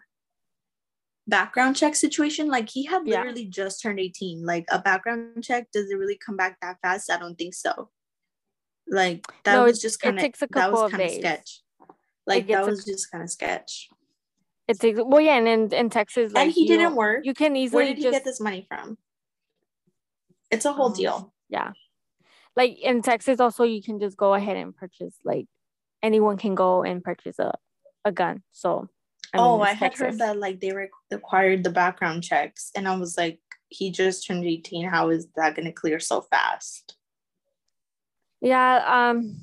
background check situation. Like he had literally yeah. just turned 18 like a background check does it really come back that fast? I don't think so. Like that no, was just kind of that was kind of sketch. Like that was a, just kind of sketch. It takes well yeah and in, in texas like and he didn't work. you can easily where did he get this money from? It's a whole um, deal. yeah like in texas also you can just go ahead and purchase like anyone can go and purchase a, a gun so I mean, oh, I had heard that like they required the background checks, and I was like, he just turned 18. How is that going to clear so fast? Yeah. Um.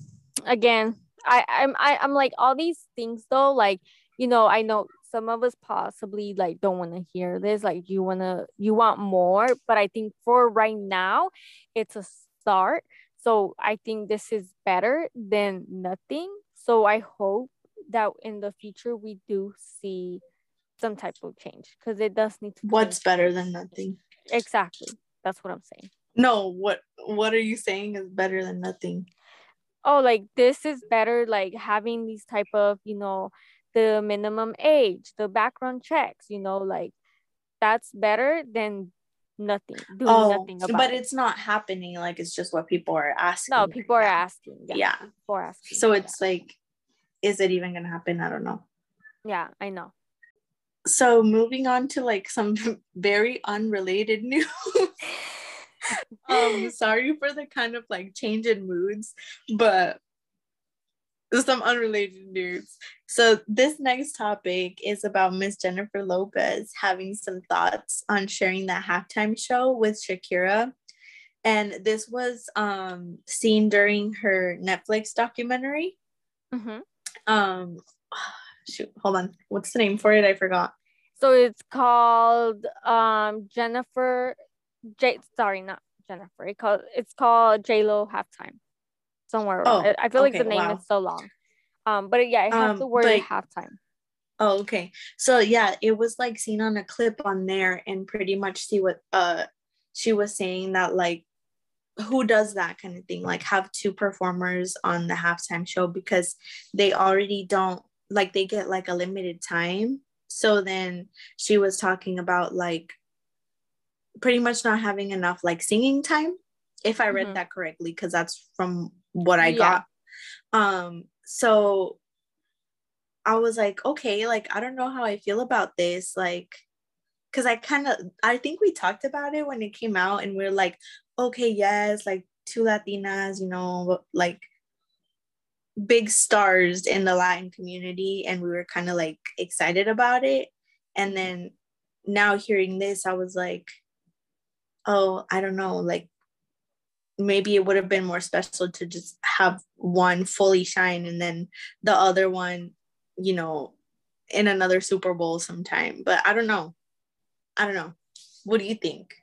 Again, I I'm I, I'm like all these things though. Like you know, I know some of us possibly like don't want to hear this, like you want to, you want more, but I think for right now, it's a start. So I think this is better than nothing. So I hope that in the future we do see some type of change because it does need to. Be what's better than nothing? Exactly. That's what I'm saying. No, what what are you saying is better than nothing? Oh, like this is better like having these type of, you know, the minimum age, the background checks, you know, like that's better than nothing, doing oh, nothing about but it. it's not happening like it's just what people are asking. No, people are asking. Yeah. yeah. People are asking. So it's yeah. like is it even to happen? I don't know. Yeah, I know. So moving on to like some <laughs> very unrelated <laughs> news. <laughs> um sorry for the kind of like change in moods, but some unrelated news. So this next topic is about Miss Jennifer Lopez having some thoughts on sharing that halftime show with Shakira. And this was um seen during her Netflix documentary. Mm-hmm. Um <sighs> shoot, hold on. What's the name for it? I forgot. So it's called um Jennifer J sorry, not Jennifer. It called it's called J Lo halftime somewhere. Oh, I, I feel okay, like the name wow. is so long. Um, but yeah, it has um, the word but, halftime. Oh, okay. So yeah, it was like seen on a clip on there and pretty much see what uh she was saying that like who does that kind of thing like have two performers on the halftime show because they already don't like they get like a limited time so then she was talking about like pretty much not having enough like singing time if i read mm-hmm. that correctly because that's from what I yeah. got. Um, so I was like, okay, like I don't know how I feel about this. Like, cause I kind of I think we talked about it when it came out, and we are like, okay, yes, like two Latinas, you know, like big stars in the Latin community, and we were kind of like excited about it. And then now hearing this, I was like, oh, I don't know, like maybe it would have been more special to just have one fully shine and then the other one, you know, in another Super Bowl sometime. But I don't know. I don't know. What do you think?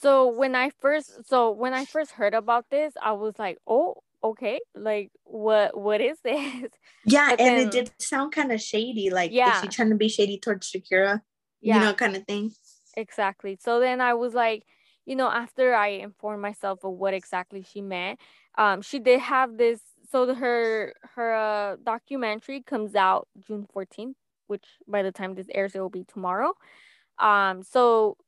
So when I first so when I first heard about this, I was like, "Oh, okay. Like what what is this?" Yeah, but and then, it did sound kind of shady. Like yeah. is she trying to be shady towards Shakira? Yeah. You know, kind of thing. Exactly. So then I was like, you know, after I informed myself of what exactly she meant, um, she did have this. So her her uh, documentary comes out June 14th, which by the time this airs, it will be tomorrow. Um, so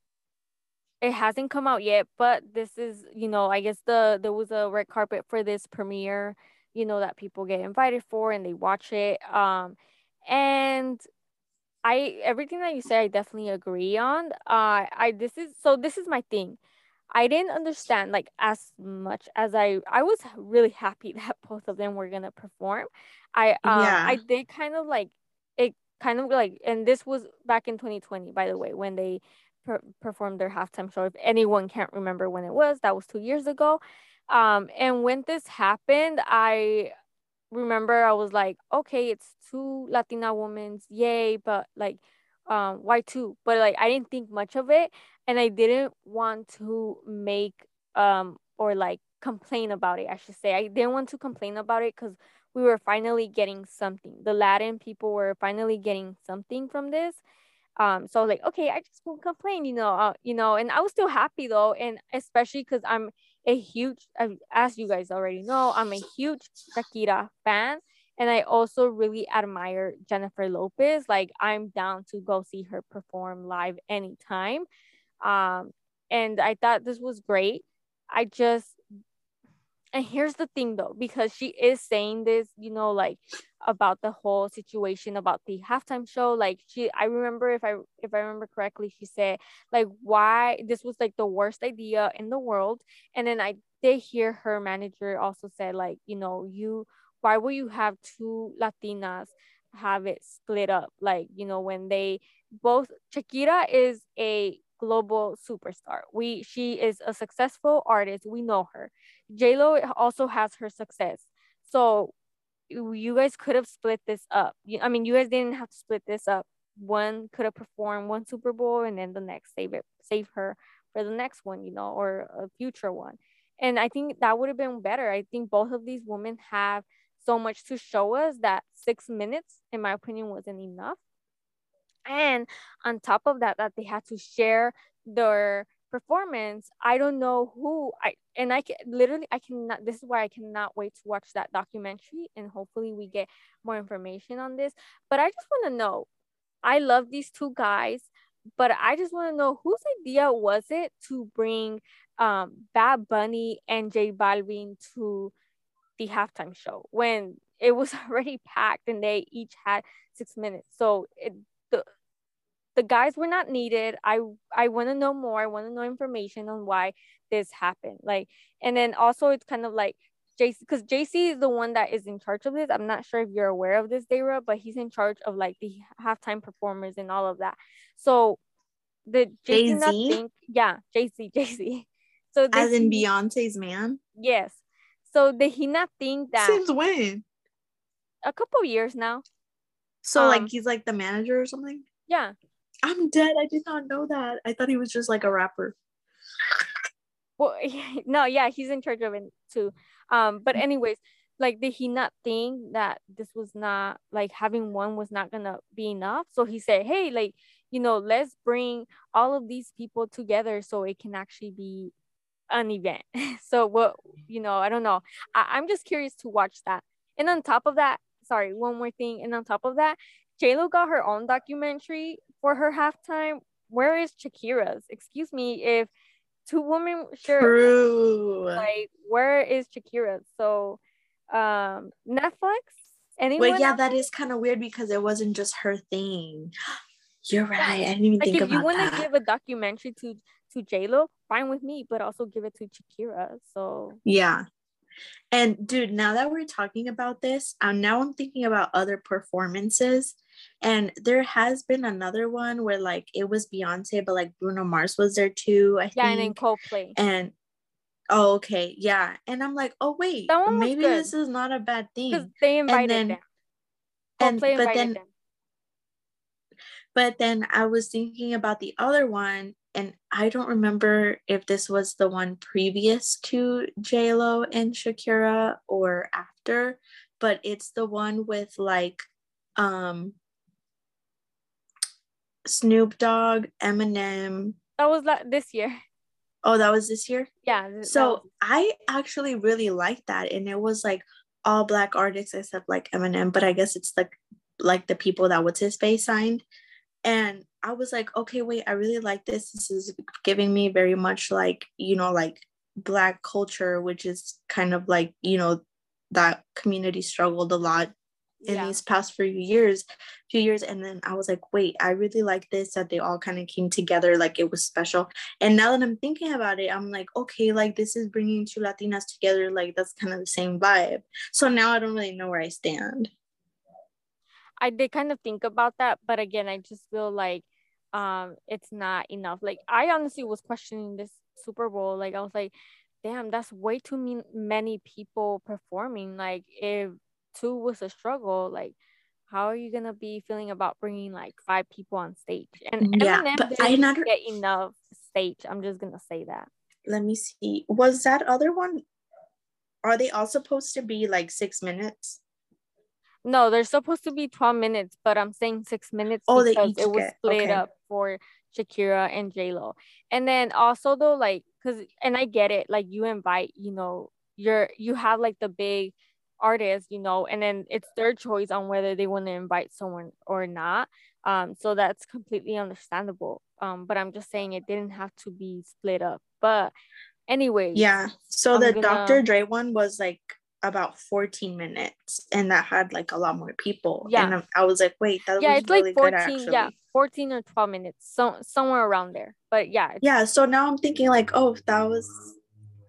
it hasn't come out yet, but this is, you know, I guess the there was a red carpet for this premiere, you know, that people get invited for and they watch it. Um, and I everything that you say, I definitely agree on. Uh, I this is so this is my thing. I didn't understand like as much as I I was really happy <laughs> that both of them were gonna perform. I um yeah. I did kind of like it kind of like and this was back in 2020 by the way when they per- performed their halftime show. If anyone can't remember when it was, that was two years ago. Um and when this happened, I remember I was like, okay, it's two Latina women, yay, but like um why two? But like I didn't think much of it and I didn't want to make um or like complain about it. I should say I didn't want to complain about it because we were finally getting something. The Latin people were finally getting something from this. Um, so like, okay, I just won't complain, you know, uh, you know, and I was still happy though, and especially because I'm a huge, as you guys already know, I'm a huge Shakira fan, and I also really admire Jennifer Lopez. Like, I'm down to go see her perform live anytime. Um, and I thought this was great. I just, and here's the thing though, because she is saying this, you know, like about the whole situation about the halftime show. Like she, I remember if I if I remember correctly, she said like why this was like the worst idea in the world. And then I did hear her manager also said like you know you why would you have two Latinas have it split up like you know when they both Shakira is a global superstar. We she is a successful artist. We know her. Lo also has her success. So you guys could have split this up. I mean, you guys didn't have to split this up. One could have performed one Super Bowl and then the next save it, save her for the next one, you know, or a future one. And I think that would have been better. I think both of these women have so much to show us that six minutes, in my opinion, wasn't enough. And on top of that, that they had to share their performance. I don't know who I and I can literally I cannot this is why I cannot wait to watch that documentary and hopefully we get more information on this. But I just want to know. I love these two guys, but I just want to know whose idea was it to bring um Bad Bunny and J Balvin to the halftime show when it was <laughs> already packed and they each had six minutes. So it, the the guys were not needed. I I want to know more. I want to know information on why this happened. Like, and then also it's kind of like Jay-Z because Jay-Z is the one that is in charge of this. I'm not sure if you're aware of this, Deyra, but he's in charge of like the halftime performers and all of that. So the Jay-Z, think, yeah, Jay-Z, <laughs> Jay-Z. So as in Beyonce's man. Yes. So did he not think that since when? A couple years now. So um, like he's like the manager or something? Yeah. I'm dead. I did not know that. I thought he was just like a rapper. Well, <laughs> no, yeah, he's in charge of it too. Um, but anyways, like did he not think that this was not like having one was not gonna be enough? So he said, Hey, like, you know, let's bring all of these people together so it can actually be an event. <laughs> so what you know, I don't know. I, I'm just curious to watch that. And on top of that, sorry, one more thing. And on top of that, J Lo got her own documentary for her halftime. Where is Shakira's? Excuse me, if two women share True. like where is Shakira? So um Netflix? Anyone Wait, yeah, that is kind of weird because it wasn't just her thing. <gasps> You're right. I didn't even like think if you want to give a documentary to to J Lo, fine with me, but also give it to Shakira. So yeah. And dude, now that we're talking about this, um, now I'm thinking about other performances. And there has been another one where like it was Beyonce, but like Bruno Mars was there too. I yeah, think. and then Coldplay. And oh, okay, yeah. And I'm like, oh wait, maybe this is not a bad thing. They invited and then, them. Coldplay and, but then, them. But then I was thinking about the other one, and I don't remember if this was the one previous to J Lo and Shakira or after, but it's the one with like um Snoop Dogg, Eminem. That was like this year. Oh, that was this year? Yeah. So I actually really liked that. And it was like all black artists except like Eminem, but I guess it's like like the people that what's his face signed. And I was like, okay, wait, I really like this. This is giving me very much like, you know, like black culture, which is kind of like, you know, that community struggled a lot in yeah. these past few years few years and then i was like wait i really like this that they all kind of came together like it was special and now that i'm thinking about it i'm like okay like this is bringing two latinas together like that's kind of the same vibe so now i don't really know where i stand i did kind of think about that but again i just feel like um it's not enough like i honestly was questioning this super bowl like i was like damn that's way too many people performing like if two was a struggle, like how are you gonna be feeling about bringing like five people on stage? And yeah, Eminem but I not get enough stage. I'm just gonna say that. Let me see. Was that other one? Are they all supposed to be like six minutes? No, they're supposed to be 12 minutes, but I'm saying six minutes oh, because it was split okay. up for Shakira and J Lo. And then also though, like, cause and I get it, like you invite, you know, you're you have like the big artists, you know, and then it's their choice on whether they want to invite someone or not. Um, so that's completely understandable. Um, but I'm just saying it didn't have to be split up. But anyway. Yeah. So I'm the gonna... Dr. Dre one was like about 14 minutes and that had like a lot more people. Yeah. And I was like, wait, that yeah, was it's really like 14, good, Yeah, 14 or 12 minutes. So somewhere around there. But yeah. Yeah. So now I'm thinking like, oh, that was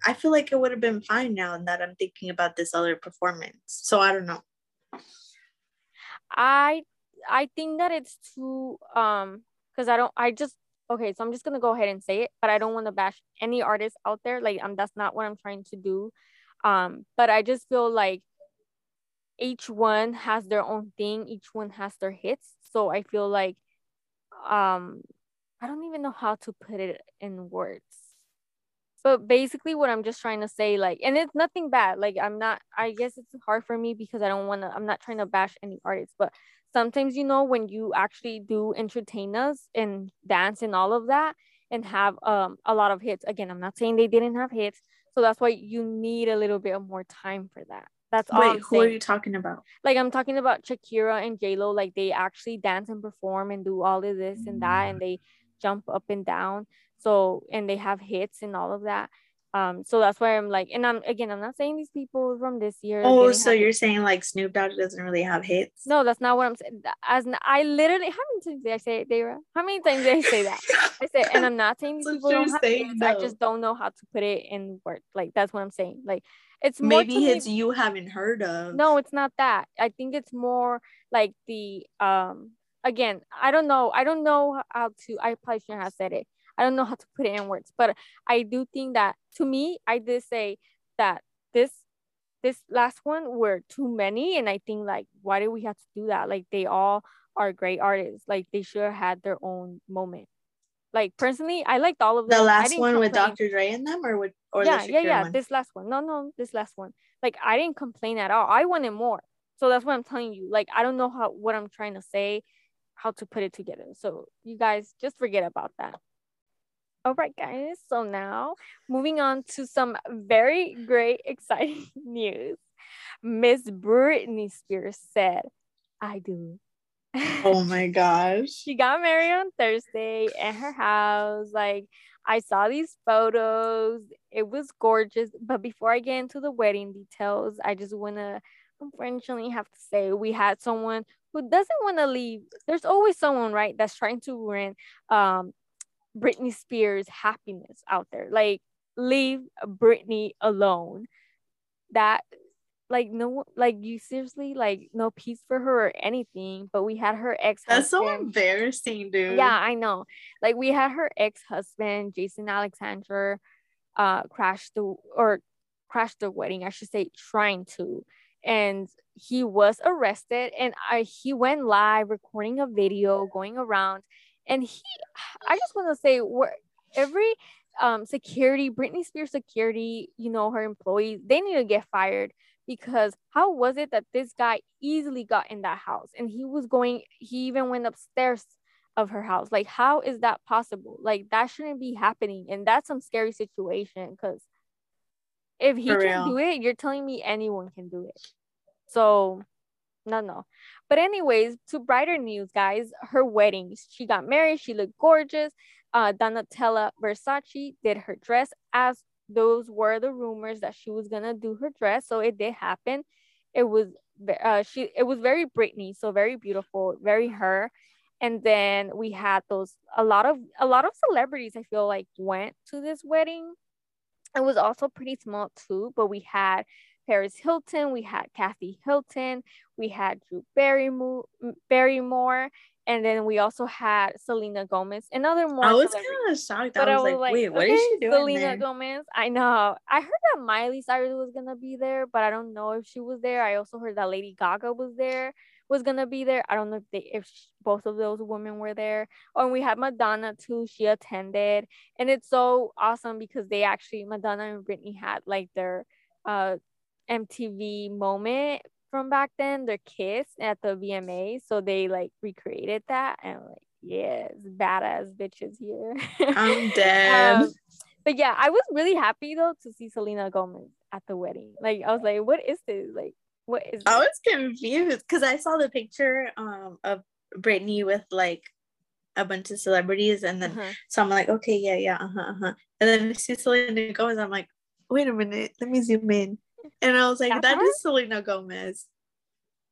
I feel like it would have been fine now that I'm thinking about this other performance. So I don't know. I I think that it's too um because I don't I just okay, so I'm just gonna go ahead and say it, but I don't want to bash any artist out there. Like um that's not what I'm trying to do. Um, but I just feel like each one has their own thing each one has their hits. So i feel like um i don't even know how to put it in words. But basically what i'm just trying to say like and it's nothing bad. Like i'm not i guess it's hard for me because i don't want to i'm not trying to bash any artists. But sometimes you know when you actually do entertain us and dance and all of that and have um a lot of hits again i'm not saying they didn't have hits so that's why you need a little bit more time for that. That's all Wait, who are you talking about? like i'm talking about shakira and j-lo like they actually dance and perform and do all of this and that and mm. they jump up and down so and they have hits and all of that um so that's why i'm like and i'm again i'm not saying these people from this year Oh, so you're saying like Snoop Dogg doesn't really have hits? no that's not what i'm saying as i literally how many times did i say it Deyra? how many times did i say that i said and i'm not saying <laughs> these people don't have hits i just don't know how to put it in words like that's what i'm saying like it's more Maybe to me- you haven't heard of. no it's not that i think it's more like the um again i don't know i don't know how to i probably shouldn't have said it i don't know how to put it in words but i do think that to me i did say that this this last one were too many and i think like why did we have to do that like they all are great artists like they should have had their own moment like personally i liked all of them The last one with Dr. Dre in them, or with or yeah, yeah, yeah. one? This last one. No, no, this last one. Like I didn't complain at all. I wanted more. So that's what I'm telling you. Like I don't know how what I'm trying to say, how to put it together. So you guys just forget about that. All right, guys. So now moving on to some very great, <laughs> exciting news. Miss Britney Spears said, "I do." Oh <laughs> my gosh. she got married on Thursday at her house. Like I saw these photos. It was gorgeous. But before I get into the wedding details, I just wanna unfortunately have to say we had someone who doesn't want to leave. There's always someone, right, that's trying to ruin um Britney Spears' happiness out there. Like leave Britney alone. That like no like you seriously like no peace for her or anything but we had her ex-husband That's so embarrassing, dude. yeah i know like we had her ex-husband jason alexander uh crash the or crash the wedding i should say trying to and he was arrested and I, he went live recording a video going around and he i just want to say where every um security britney spears security you know her employees they need to get fired because how was it that this guy easily got in that house and he was going he even went upstairs of her house? Like how is that possible? Like that shouldn't be happening. And that's some scary situation because if he For can real. do it you're telling me anyone can do it. So no no. But anyways to brighter news guys her wedding. She got married. She looked gorgeous. Uh donatella versace did her dress as those were the rumors that she was gonna do her dress. So it did happen. It was uh she it was very britney so very beautiful very her. And then we had those a lot of a lot of celebrities i feel like went to this wedding. It was also pretty small too but we had paris hilton we had kathy hilton we had drew barrymore barrymore and then we also had selena gomez and other more I was kind of shocked. but I was, like, wait, what is okay, she doing Selena there? Gomez. I know. I heard that Miley Cyrus was gonna be there, but I don't know if she was there. I also heard that Lady Gaga was there, was gonna be there. I don't know if they, if sh- both of those women were there. Oh, and we had Madonna too. She attended, and it's so awesome because they actually Madonna and Britney had like their uh MTV moment from back then, their kiss at the VMA. So they like recreated that, and I'm like, yes, badass bitches here. <laughs> I'm dead. Um, but yeah, I was really happy though to see Selena Gomez at the wedding. Like I was like, what is this? Like, what is I was confused because I saw the picture um of Britney with like a bunch of celebrities, and then Uh-huh. so I'm like, okay, yeah, yeah, uh huh, uh huh. And then I see Selena Gomez. I'm like, wait a minute, let me zoom in, and I was like, That's that her? is Selena Gomez.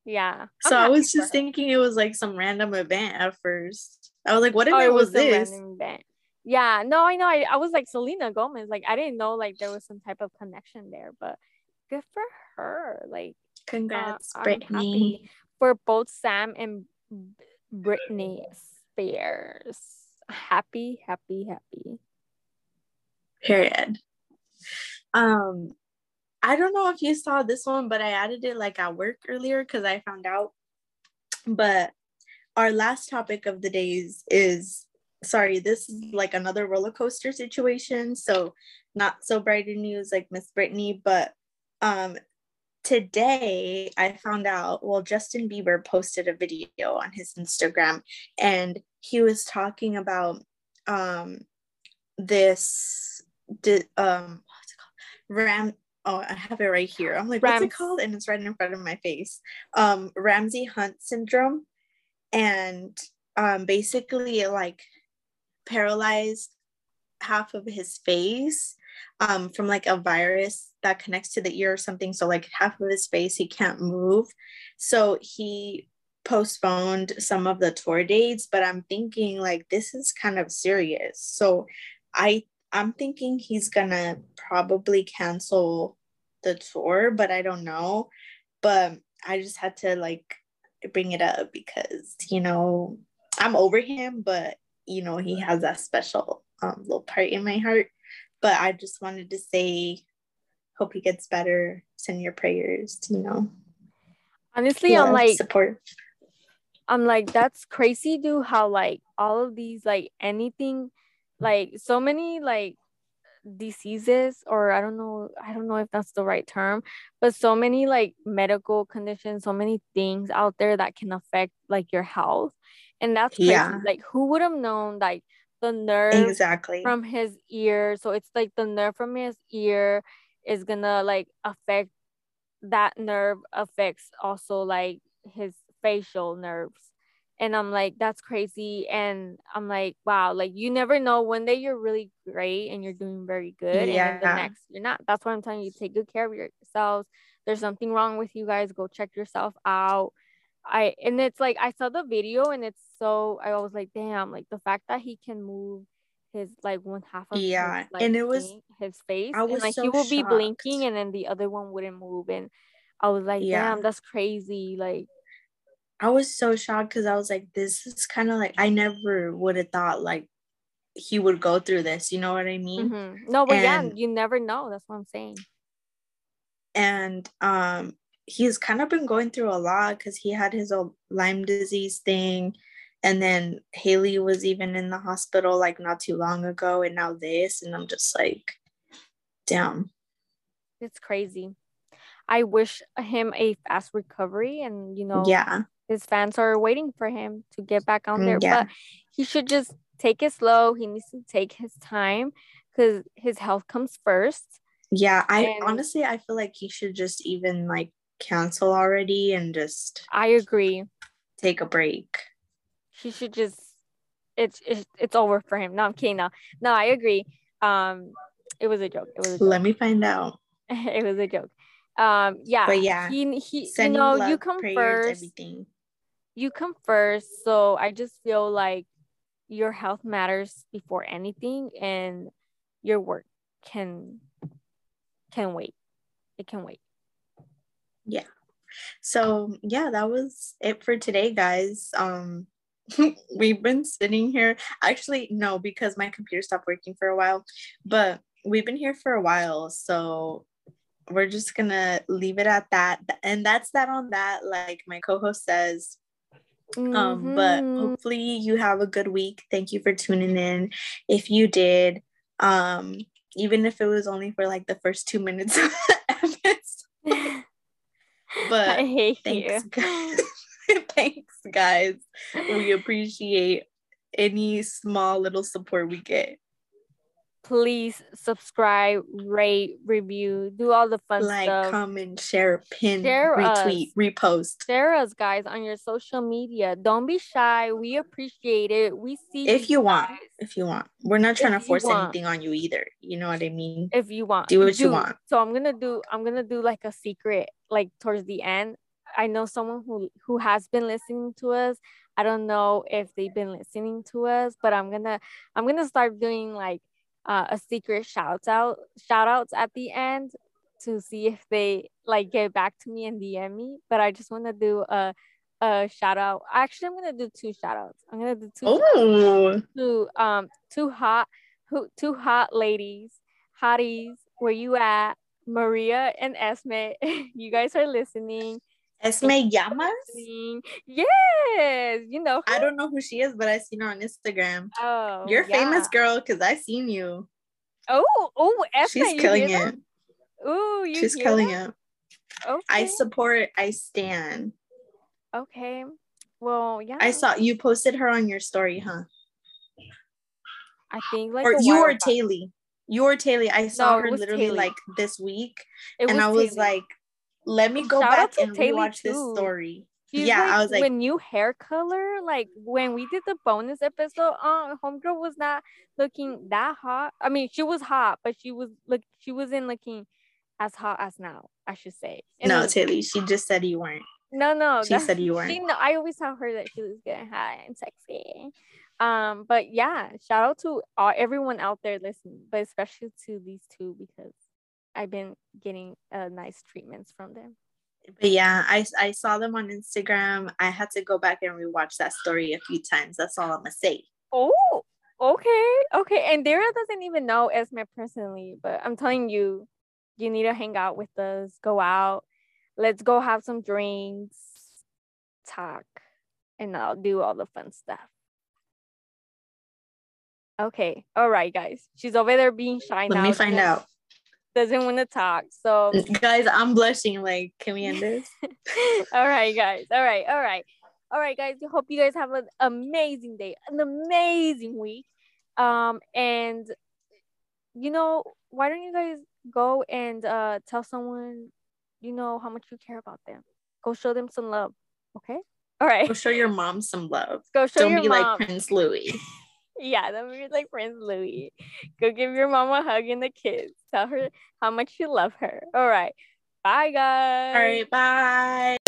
Yeah. So I was just thinking it was like some random event at first. I was like, what Oh, event it was was this? event. Yeah, no, I know. I, I was like Selena Gomez. Like I didn't know like there was some type of connection there, but good for her. Like Congrats, I'm Britney. for both Sam and Britney Spears. Happy, happy, happy. Period. Um, I don't know if you saw this one, but I added it like at work earlier because I found out. But our last topic of the days is sorry, this is like another roller coaster situation. So not so bright in news like Miss Britney, but um today I found out, well, Justin Bieber posted a video on his Instagram and he was talking about um this did um what's it called? Ram oh I have it right here. I'm like, Rams- what's it called? And it's right in front of my face. Um Ramsay Hunt syndrome. And um basically it like paralyzed half of his face um, from like a virus that connects to the ear or something. So like half of his face he can't move. So he postponed some of the tour dates, but I'm thinking like this is kind of serious. So I I'm thinking he's gonna probably cancel the tour, but I don't know. But I just had to like bring it up because you know I'm over him, but you know he has that special um, little part in my heart but I just wanted to say, hope he gets better. Send your prayers, you know. Honestly, I'm like support. I'm like that's crazy, dude. How like all of these like anything, like so many like diseases or I don't know, I don't know if that's the right term, but so many like medical conditions, so many things out there that can affect like your health. And that's crazy. Yeah. Like who would have known like the nerve exactly from his ear. So it's like the nerve from his ear is gonna like affect that nerve affects also like his facial nerves. And I'm like, that's crazy. And I'm like, wow, like you never know. One day you're really great and you're doing very good. Yeah. And the next you're not. That's why I'm telling you, take good care of yourselves. There's something wrong with you guys. Go check yourself out. I and it's like I saw the video and it's so I was like, damn, like the fact that he can move his like one half of yeah, his, like, and it was his face, I was and like so he will be blinking and then the other one wouldn't move, and I was like, yeah. damn, that's crazy, like. I was so shocked because I was like, this is kind of like I never would have thought like he would go through this. You know what I mean? Mm-hmm. No, but and, yeah, you never know. That's what I'm saying. And um, he's kind of been going through a lot because he had his old Lyme disease thing. And then Hailey was even in the hospital like not too long ago, and now this. And I'm just like, damn. It's crazy. I wish him a fast recovery, and you know, yeah, his fans are waiting for him to get back on there. Yeah. But he should just take it slow. He needs to take his time because his health comes first. Yeah, I and honestly I feel like he should just even like cancel already and just I agree. Take a break. He should just it's it's, it's over for him. No, I'm kidding. No, no, I agree. Um, it was a joke. It was. Joke. Let me find out. <laughs> it was a joke. Um, yeah. But yeah, he he. You know, love, you come prayers, first. Everything. You come first, so I just feel like your health matters before anything, and your work can can wait. It can wait. Yeah. So yeah that was it for today guys. Um <laughs> we've been sitting here. Actually no because my computer stopped working for a while but we've been here for a while so we're just gonna leave it at that. And that's that on that. Like my co-host says mm-hmm. um but mm-hmm. hopefully you have a good week thank you for tuning in if you did um even if it was only for like the first two minutes of the <laughs> episode <laughs> but I hate thanks, you. Guys. <laughs> thanks, guys. We appreciate any small little support we get. Please subscribe, rate, review, do all the fun like, stuff. Like, comment, share, pin, share retweet, us. repost. Share us, guys, on your social media. Don't be shy. We appreciate it. We see if you, you want. If you want, we're not trying if to force anything on you either. You know what I mean? If you want, do what do. you want. So I'm gonna do. I'm gonna do like a secret like towards the end. I know someone who who has been listening to us. I don't know if they've been listening to us, but I'm gonna I'm gonna start doing like uh, a secret shout out shout outs at the end to see if they like get back to me and DM me. But I just want to do a a shout out. Actually, I'm gonna do two shout outs. I'm gonna do two. Oh. Two um two hot who two hot ladies, hotties. Where you at? Maria and Esme, <laughs> you guys are listening. Esme Llamas? Yes, you know. I don't know who she is, but I seen her on Instagram. Oh, You're yeah. famous girl because I seen you. Oh, oh, Esme, She's killing it. Ooh, you She's killing that? it. Okay. I support. I stand. okay. Well, yeah. I saw you posted her on your story, huh? I think like or you or. Taylor. You or Taylor. I saw No, her literally Taylor. like this week, It and I was Taylor. like, "Let me go Shout back and Taylor, rewatch this story." She's yeah, like, I was like, when new hair color, like when we did the bonus episode, uh, homegirl was not looking that hot. I mean, she was hot, but she was look, she wasn't looking as hot as now. I should say. And "No, Taylor." She just said you weren't. no, no. She said you weren't. She, no, I always tell her that she was getting hot, and sexy. Um, but yeah, shout out to all, everyone out there listening, but especially to these two because I've been getting uh, nice treatments from them. But yeah, I I saw them on Instagram. I had to go back and rewatch that story a few times. That's all I'm gonna say. Oh, okay, okay. And Deyra doesn't even know Esme personally, but I'm telling you, you need to hang out with us. Go out. Let's go have some drinks, talk, and I'll do all the fun stuff. Okay, all right, guys. She's over there being shy Let now. me find out, Doesn't want to talk. So, guys. I'm blushing. Like, can we end this? <laughs> all right, guys. All right, all right, all right, guys. Hope you guys have an amazing day, an amazing week. Um, and you know, why don't you guys go and uh tell someone you know how much you care about them? Go show them some love. Okay. All right. Go show your mom some love. Go show Don't your be mom. like Prince Louis. <laughs> yeah, don't be like Prince Louis. Go give your mom a hug and a kiss. Tell her how much you love her. All right. Bye, guys. All right, bye.